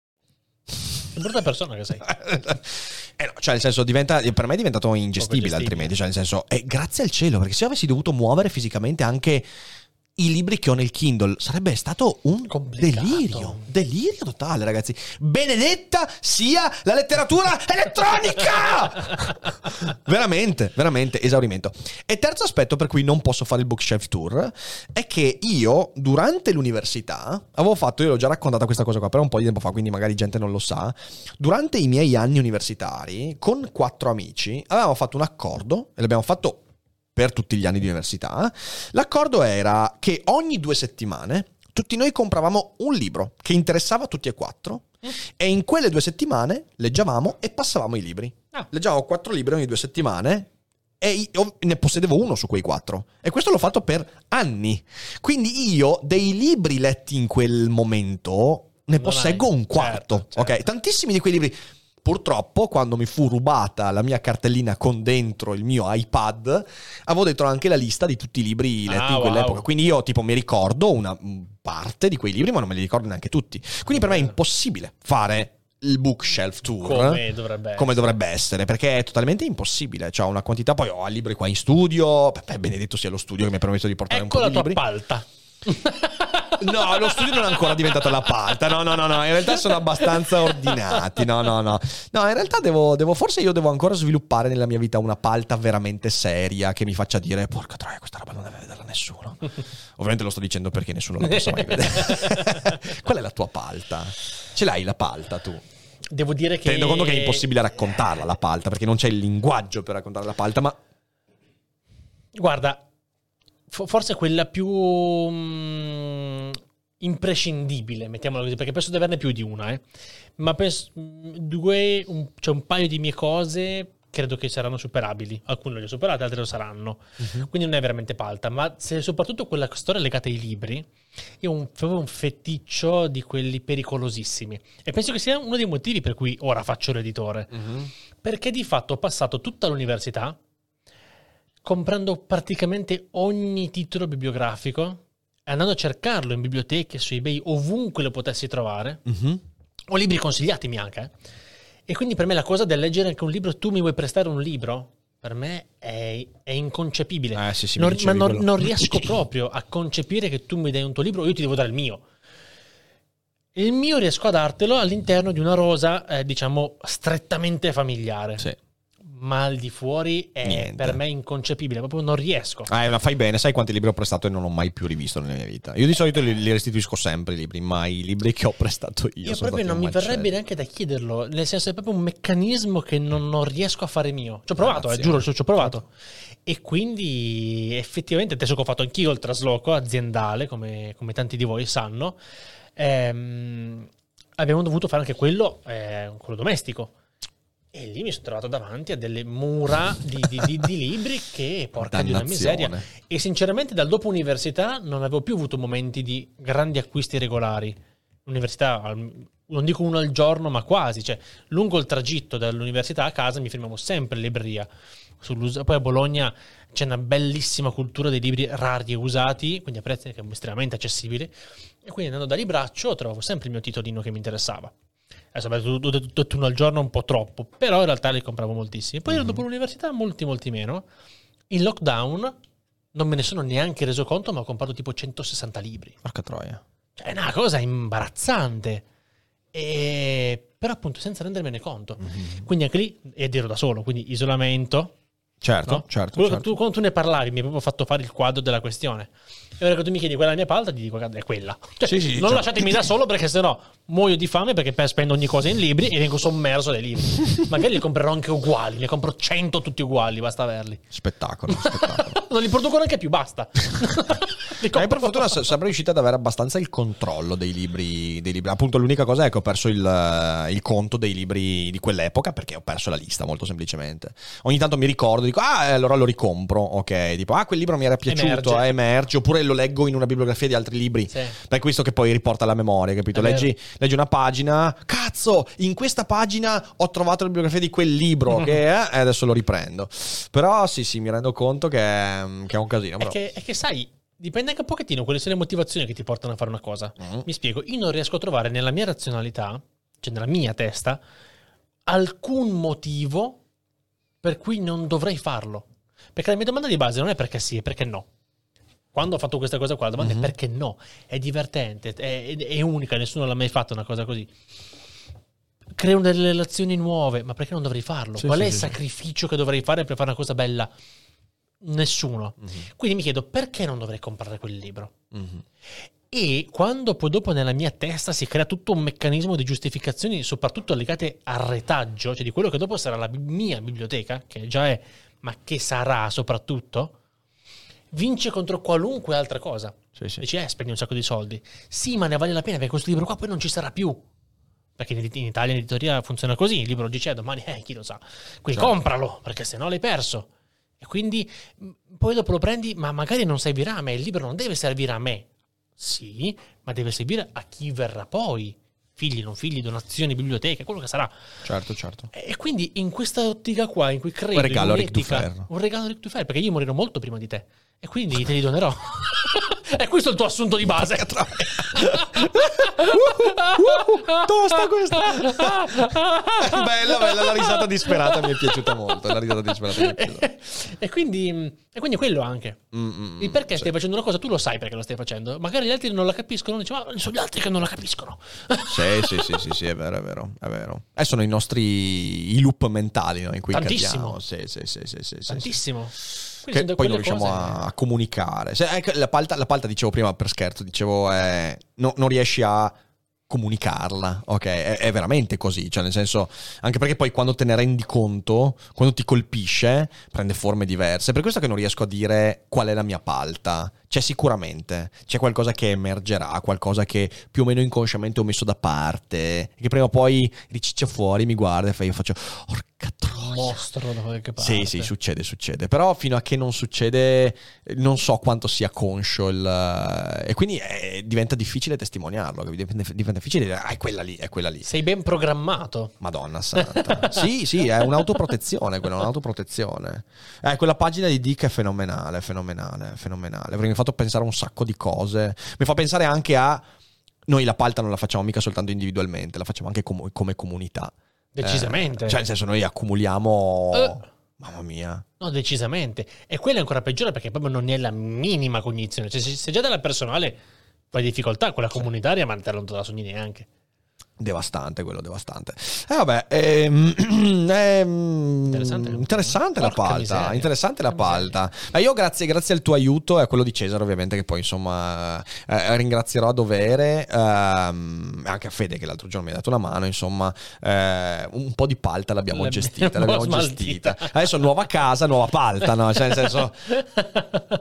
Che brutta persona che sei. Eh no, cioè, nel senso, diventa, per me è diventato ingestibile Poco gestibile. altrimenti. Cioè, nel senso, eh, grazie al cielo, perché se io avessi dovuto muovere fisicamente anche i libri che ho nel Kindle, sarebbe stato un Complicato. delirio. Delirio totale, ragazzi. Benedetta sia la letteratura elettronica! veramente, veramente, esaurimento. E terzo aspetto per cui non posso fare il bookshelf tour è che io, durante l'università, avevo fatto, io l'ho già raccontata questa cosa qua, però un po' di tempo fa, quindi magari gente non lo sa. Durante i miei anni universitari, con quattro amici, avevamo fatto un accordo, e l'abbiamo fatto per tutti gli anni di università. L'accordo era che ogni due settimane tutti noi compravamo un libro che interessava a tutti e quattro e in quelle due settimane leggevamo e passavamo i libri. Ah. Leggevamo quattro libri ogni due settimane e io ne possedevo uno su quei quattro. E questo l'ho fatto per anni. Quindi io dei libri letti in quel momento ne Non posseggo hai- un quarto. certo, certo. Ok, tantissimi di quei libri Purtroppo, quando mi fu rubata la mia cartellina con dentro il mio iPad, avevo dentro anche la lista di tutti i libri letti Ah, in quell'epoca. wow. Quindi io, tipo, mi ricordo una parte di quei libri, ma non me li ricordo neanche tutti. Quindi per me è impossibile fare il bookshelf tour Come dovrebbe come dovrebbe essere, perché è totalmente impossibile. C'ho una quantità, poi ho libri qua in studio. Beh, benedetto sia lo studio che mi ha permesso di portare Ecco un la po' di tua libri. palta. No, lo studio non è ancora diventato la palta. No, no, no, no. In realtà sono abbastanza ordinati. No, no, no. No, in realtà devo, devo- forse io devo ancora sviluppare nella mia vita una palta veramente seria che mi faccia dire: Porca troia, questa roba non deve vederla nessuno. Ovviamente lo sto dicendo perché nessuno la possa mai vedere. Qual è la tua palta? Ce l'hai la palta tu? Devo dire che... Tenendo conto che è impossibile raccontarla la palta, perché non c'è il linguaggio per raccontare la palta, ma Guarda, forse quella più mm, imprescindibile, mettiamola così, perché penso di averne più di una, eh. ma penso due, un, c'è un paio di mie cose credo che saranno superabili. Alcune le ho superate, altre lo saranno. Quindi non è veramente palta, ma se soprattutto quella storia legata ai libri, io un, avevo un feticcio di quelli pericolosissimi. E penso che sia uno dei motivi per cui ora faccio l'editore. Perché di fatto ho passato tutta l'università comprando praticamente ogni titolo bibliografico e andando a cercarlo in biblioteche, su eBay, ovunque lo potessi trovare, Mhm. o libri consigliatimi anche. eh. E quindi per me la cosa del leggere anche un libro, tu mi vuoi prestare un libro? Per me è, è inconcepibile. Eh, sì, sì, Non- ma non, non riesco proprio a concepire che tu mi dai un tuo libro, io ti devo dare il mio. Il mio riesco a dartelo all'interno di una rosa, eh, diciamo, strettamente familiare. Sì. Ma al di fuori è Niente. per me inconcepibile, proprio non riesco. Ah, ma fai bene, sai quanti libri ho prestato e non ho mai più rivisto nella mia vita. Io di solito li, li restituisco sempre i libri, ma i libri che ho prestato io, Io proprio non mi verrebbe neanche da chiederlo, nel senso è proprio un meccanismo che non, non riesco a fare mio. Ci ho provato, eh, giuro, ci ho provato. E quindi effettivamente adesso che ho fatto anch'io il trasloco aziendale, come, come tanti di voi sanno, ehm, abbiamo dovuto fare anche quello, eh, quello domestico. E lì mi sono trovato davanti a delle mura di, di- di- di libri che, porca di una Dannazione. miseria. E sinceramente dal dopo università non avevo più avuto momenti di grandi acquisti regolari. L'università, non dico uno al giorno, ma quasi. Cioè, lungo il tragitto dall'università a casa mi fermavo sempre in libreria. Poi a Bologna c'è una bellissima cultura dei libri rari e usati, quindi a prezzi estremamente accessibili. E quindi andando da libraccio trovavo sempre il mio titolino che mi interessava. Adesso ho detto uno al giorno un po' troppo, però in realtà li compravo moltissimi. Poi dopo l'università molti, molti meno. In lockdown non me ne sono neanche reso conto, ma ho comprato tipo 160 libri. Porca troia. Cioè, è una cosa imbarazzante. E... Però appunto senza rendermene conto. Quindi anche lì, ed ero da solo, quindi isolamento. Certo, no? certo, Quello certo. Tu, quando tu ne parlavi mi hai proprio fatto fare il quadro della questione. E ora che tu mi chiedi quella è la mia palta, ti dico è quella. Cioè, Sì, sì, non certo. lasciatemi da solo perché sennò muoio di fame perché spendo ogni cosa in libri e vengo sommerso dai libri. Magari li comprerò anche uguali, ne compro 100 tutti uguali, basta averli. Spettacolo, spettacolo. Non li produco neanche più, basta. Li Eh, per fortuna sono sempre riuscito ad avere abbastanza il controllo dei libri, dei libri. Appunto, l'unica cosa è che ho perso il, il conto dei libri di quell'epoca perché ho perso la lista, molto semplicemente. Ogni tanto mi ricordo, dico, ah, eh, allora lo ricompro. Ok, tipo, ah, quel libro mi era piaciuto, Emerge. emerge. emerge. Oppure lo leggo in una bibliografia di altri libri. Sì. Per questo che poi riporta alla memoria, capito? È. Leggi, leggi una pagina, cazzo, in questa pagina ho trovato la bibliografia di quel libro che è, e adesso lo riprendo. Però sì, sì, mi rendo conto che è, che è un casino. È Però. che, è che sai, dipende anche un pochettino quali sono le motivazioni che ti portano a fare una cosa. Mm. Mi spiego, io non riesco a trovare nella mia razionalità, cioè nella mia testa, alcun motivo per cui non dovrei farlo. Perché la mia domanda di base non è perché sì, è perché no. Quando ho fatto questa cosa qua, la domanda Mm-hmm. è perché no. È divertente, è, è unica, nessuno l'ha mai fatto una cosa così. Creo delle relazioni nuove, ma perché non dovrei farlo? Sì, Qual sì, è il sì, sacrificio che dovrei fare per fare una cosa bella? Nessuno. Mm-hmm. Quindi mi chiedo perché non dovrei comprare quel libro? Mhm. E quando poi dopo nella mia testa si crea tutto un meccanismo di giustificazioni, soprattutto legate al retaggio, cioè di quello che dopo sarà la mia biblioteca, che già è, ma che sarà soprattutto, vince contro qualunque altra cosa. Sì, sì. Dici, eh, spendi un sacco di soldi. Sì, ma ne vale la pena perché questo libro qua poi non ci sarà più. Perché in, Italia in editoria funziona così, il libro oggi c'è, domani, eh, chi lo sa. Quindi Certo. compralo, perché sennò l'hai perso. E quindi poi dopo lo prendi, ma magari non servirà a me, il libro non deve servire a me. Sì, ma deve servire a chi verrà poi. figli, non figli, donazioni, biblioteche, quello che sarà. Certo, certo. E quindi in questa ottica qua, in cui credo Un regalo a Ric un regalo a Ric Dufer, perché io morirò molto prima di te. E quindi te li donerò. e questo è il tuo assunto di base. tosta questa. bella, bella, la risata disperata mi è piaciuta molto. La risata disperata piaciuta. e, quindi, e quindi è quello anche. Mm, mm, Il perché stai facendo una cosa, tu lo sai perché lo stai facendo. Magari gli altri non la capiscono, dici, ma sono gli altri che non la capiscono. Sì, sì, sì, sì, sì, è vero, è vero, è vero. Eh, sono i nostri i loop mentali no, in cui Tantissimo. cadiamo. Sì, sì, sì, sì, sì, sì, sì. Che Quindi sono poi non riusciamo cose- a, comunicare. Se- ecco, la, palta, la palta, dicevo prima per scherzo, dicevo, eh, no- non riesci a comunicarla, ok? È, è veramente così, cioè nel senso, anche perché poi quando te ne rendi conto, quando ti colpisce, prende forme diverse. Per questo che non riesco a dire qual è la mia palta. C'è sicuramente, c'è qualcosa che emergerà, qualcosa che più o meno inconsciamente ho messo da parte, che prima o poi riciccia fuori, mi guarda e io faccio, orca troia. Mostro da qualche parte. Sì, sì, succede, succede. Però fino a che non succede, non so quanto sia conscio il... E quindi eh, diventa difficile testimoniarlo. Diventa, diventa difficile dire, ah, è quella lì, è quella lì. Sei ben programmato. Madonna santa. sì, sì, è un'autoprotezione, quella è un'autoprotezione. Eh, quella pagina di Dick è fenomenale, fenomenale, fenomenale. Perché mi ha fatto pensare a un sacco di cose. Mi fa pensare anche a... Noi la palta non la facciamo mica soltanto individualmente, la facciamo anche com- come comunità. Decisamente. Eh, cioè, nel senso, noi accumuliamo... Eh. Mamma mia. No, decisamente. E quella è ancora peggiore perché proprio non hai la minima cognizione. Cioè, se, se già dalla personale fai difficoltà, quella comunitaria, ma te non te la sogni neanche. Devastante quello, devastante. E vabbè, ehm, ehm, Interessante. interessante la palta. miseria. Interessante la palta. Ma io grazie, grazie al tuo aiuto e a quello di Cesare ovviamente che poi insomma eh, ringrazierò a dovere, ehm, anche a Fede che l'altro giorno mi ha dato una mano, insomma eh, un po' di palta l'abbiamo gestita, l'abbiamo gestita. Adesso nuova casa, nuova palta, no? Cioè nel senso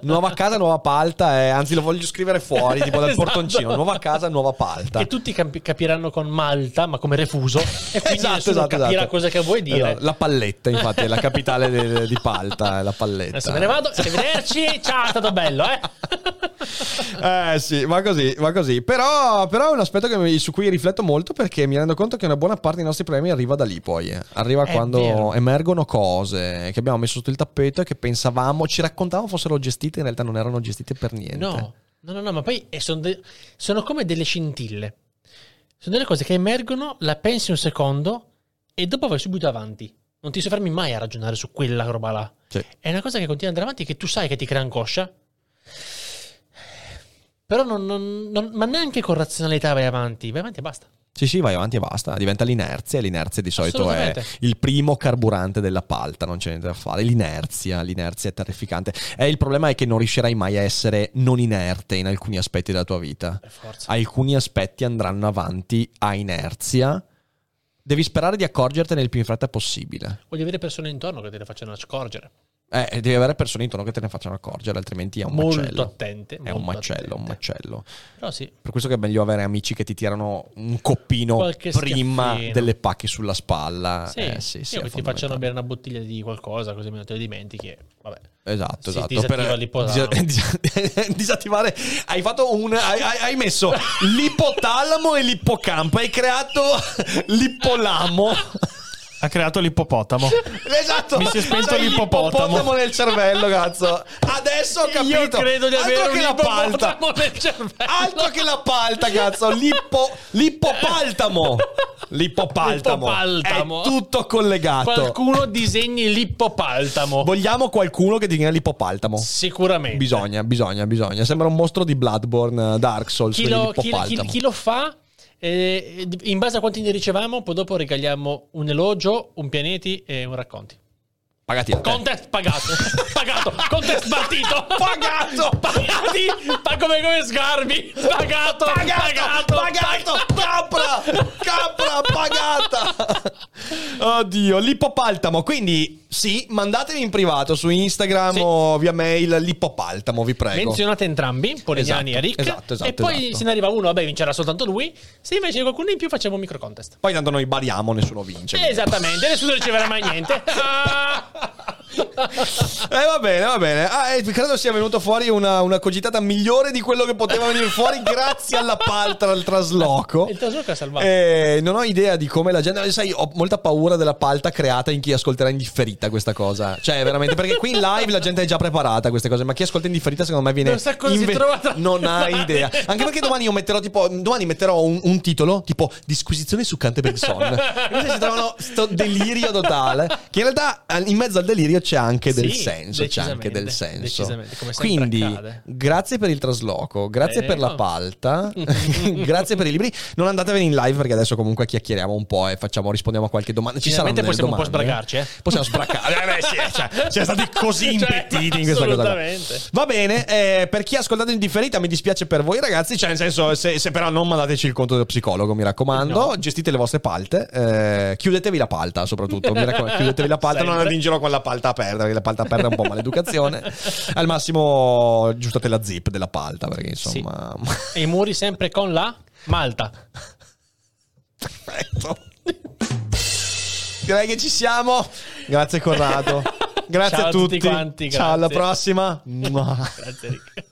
nuova casa, nuova palta, e, anzi lo voglio scrivere fuori, tipo dal Esatto. portoncino, nuova casa, nuova palta. Che tutti capi- capiranno con Malta, ma come refuso. E quindi Esatto, nessuno esatto, capirà esatto. cosa che vuoi dire. Esatto, La palletta, infatti, è la capitale de- di Palta, la palletta. Adesso me ne vado, arrivederci. Ciao, è stato bello, eh? Eh sì, va così, va così. Però, però è un aspetto mi- su cui rifletto molto perché mi rendo conto che una buona parte dei nostri problemi arriva da lì poi. eh. Arriva È quando vero. emergono cose che abbiamo messo sotto il tappeto e che pensavamo, ci raccontavamo fossero gestite, in realtà non erano gestite per niente. No, no, no, no, ma poi eh, sono, de- sono come delle scintille. Sono delle cose che emergono, la pensi un secondo e dopo vai subito avanti. Non ti soffermi mai a ragionare su quella roba là. Sì. È una cosa che continua ad andare avanti che tu sai che ti crea angoscia. Però non, non- non- ma neanche con razionalità vai avanti, vai avanti e basta. Sì, sì, vai avanti e basta. Diventa l'inerzia. e L'inerzia di solito è il primo carburante della palta, non c'è niente da fare. L'inerzia, l'inerzia è terrificante. E il problema è che non riuscirai mai a essere non inerte in alcuni aspetti della tua vita. Forza. Alcuni aspetti andranno avanti a inerzia. Devi sperare di accorgertene il più in fretta possibile. Voglio avere persone intorno che te le facciano accorgere. Eh, devi avere persone intorno che te ne facciano accorgere, altrimenti è un Molto macello. attente. È un molto macello, un attente. macello. Però sì, Per questo che è meglio avere amici che ti tirano un coppino Qualche prima schiaffino. delle pacche sulla spalla. sì, Eh, sì, sì, è che ti facciano bere una bottiglia di qualcosa così non te lo dimentichi. Vabbè. Esatto, Si esatto. disattiva disa- disattivare. Hai fatto un. Hai- hai messo l'ipotalamo e l'ippocampo. Hai creato l'ippolamo. Ha creato l'ippopotamo. Esatto. Mi si è spento C'hai l'ippopotamo. nel cervello, cazzo. Adesso ho capito. Io credo di avere un ippopotamo nel cervello. Altro che la palta, cazzo. L'ippo, l'ippopaltamo. L'ippopaltamo. L'ippopaltamo. È tutto collegato. Qualcuno disegni l'ippopaltamo. Vogliamo qualcuno che disegna l'ippopaltamo. Sicuramente. Bisogna, bisogna, bisogna. Sembra un mostro di Bloodborne, Dark Souls. Chi lo, chi- chi- chi lo fa, eh, in base a quanti ne riceviamo, poi dopo regaliamo un elogio, un pianeti e un racconti. Pagati a te. Contest pagato. pagato. Contest partito. Pagato. Pagati. Ma come, come sgarbi. Pagato. Pagato. Pagato. Capra. Capra pagata. Oddio, l'ippopaltamo. Quindi, sì, mandatemi in privato su Instagram Sì. o via mail l'ippopaltamo, vi prego. Menzionate entrambi, Polignani Esatto, e Rick. esatto, esatto, e poi esatto. se ne arriva uno, vabbè, vincerà soltanto lui. Se invece c'è qualcuno in più, facciamo un micro contest. Poi tanto noi bariamo, nessuno vince. Esattamente, nessuno riceverà mai niente. Eh, va bene, va bene. Ah, eh, credo sia venuto fuori una, una cogitata migliore di quello che poteva venire fuori grazie alla paltra al trasloco. Il trasloco ha salvato. Eh, non ho idea di come la gente. Sai, ho molta paura della palta creata in chi ascolterà in differita questa cosa. Cioè, veramente, perché qui in live la gente è già preparata a queste cose, ma chi ascolta in differita, secondo me, viene. Non sa cosa si trova Non ha idea. Anche perché domani io metterò tipo. Domani metterò un, un titolo tipo Disquisizione su Canterbury-Son. Invece si trovano sto delirio totale. Che in realtà in mezzo al delirio c'è anche del Sì, senso. C'è anche del senso. Quindi, accade. grazie per il trasloco, grazie per la Prego. palta, grazie per i libri. Non andatevene in live perché adesso comunque chiacchieriamo un po' e facciamo, rispondiamo a qualche domanda. Ci saranno delle possiamo un po' domande. sbracarci, eh. Possiamo sbraccare. Eh, beh, sì, cioè, siamo stati così Cioè, impettiti in questa cosa. Va bene, eh, per chi ha ascoltato in differita mi dispiace per voi ragazzi, cioè nel senso se, se però non mandateci il conto dello psicologo, mi raccomando, No. gestite le vostre palte, eh, chiudetevi la palta soprattutto, mi raccomando, chiudetevi la palta, non Sempre. andate in giro con la palta aperta, perché la palta aperta è un po' maleducazione, al massimo aggiustate la zip della palta, perché insomma... E i muri sempre con la Malta. Perfetto. Direi che ci siamo, grazie Corrado, grazie Ciao a a tutti tutti, quanti, ciao alla prossima. Grazie Rick.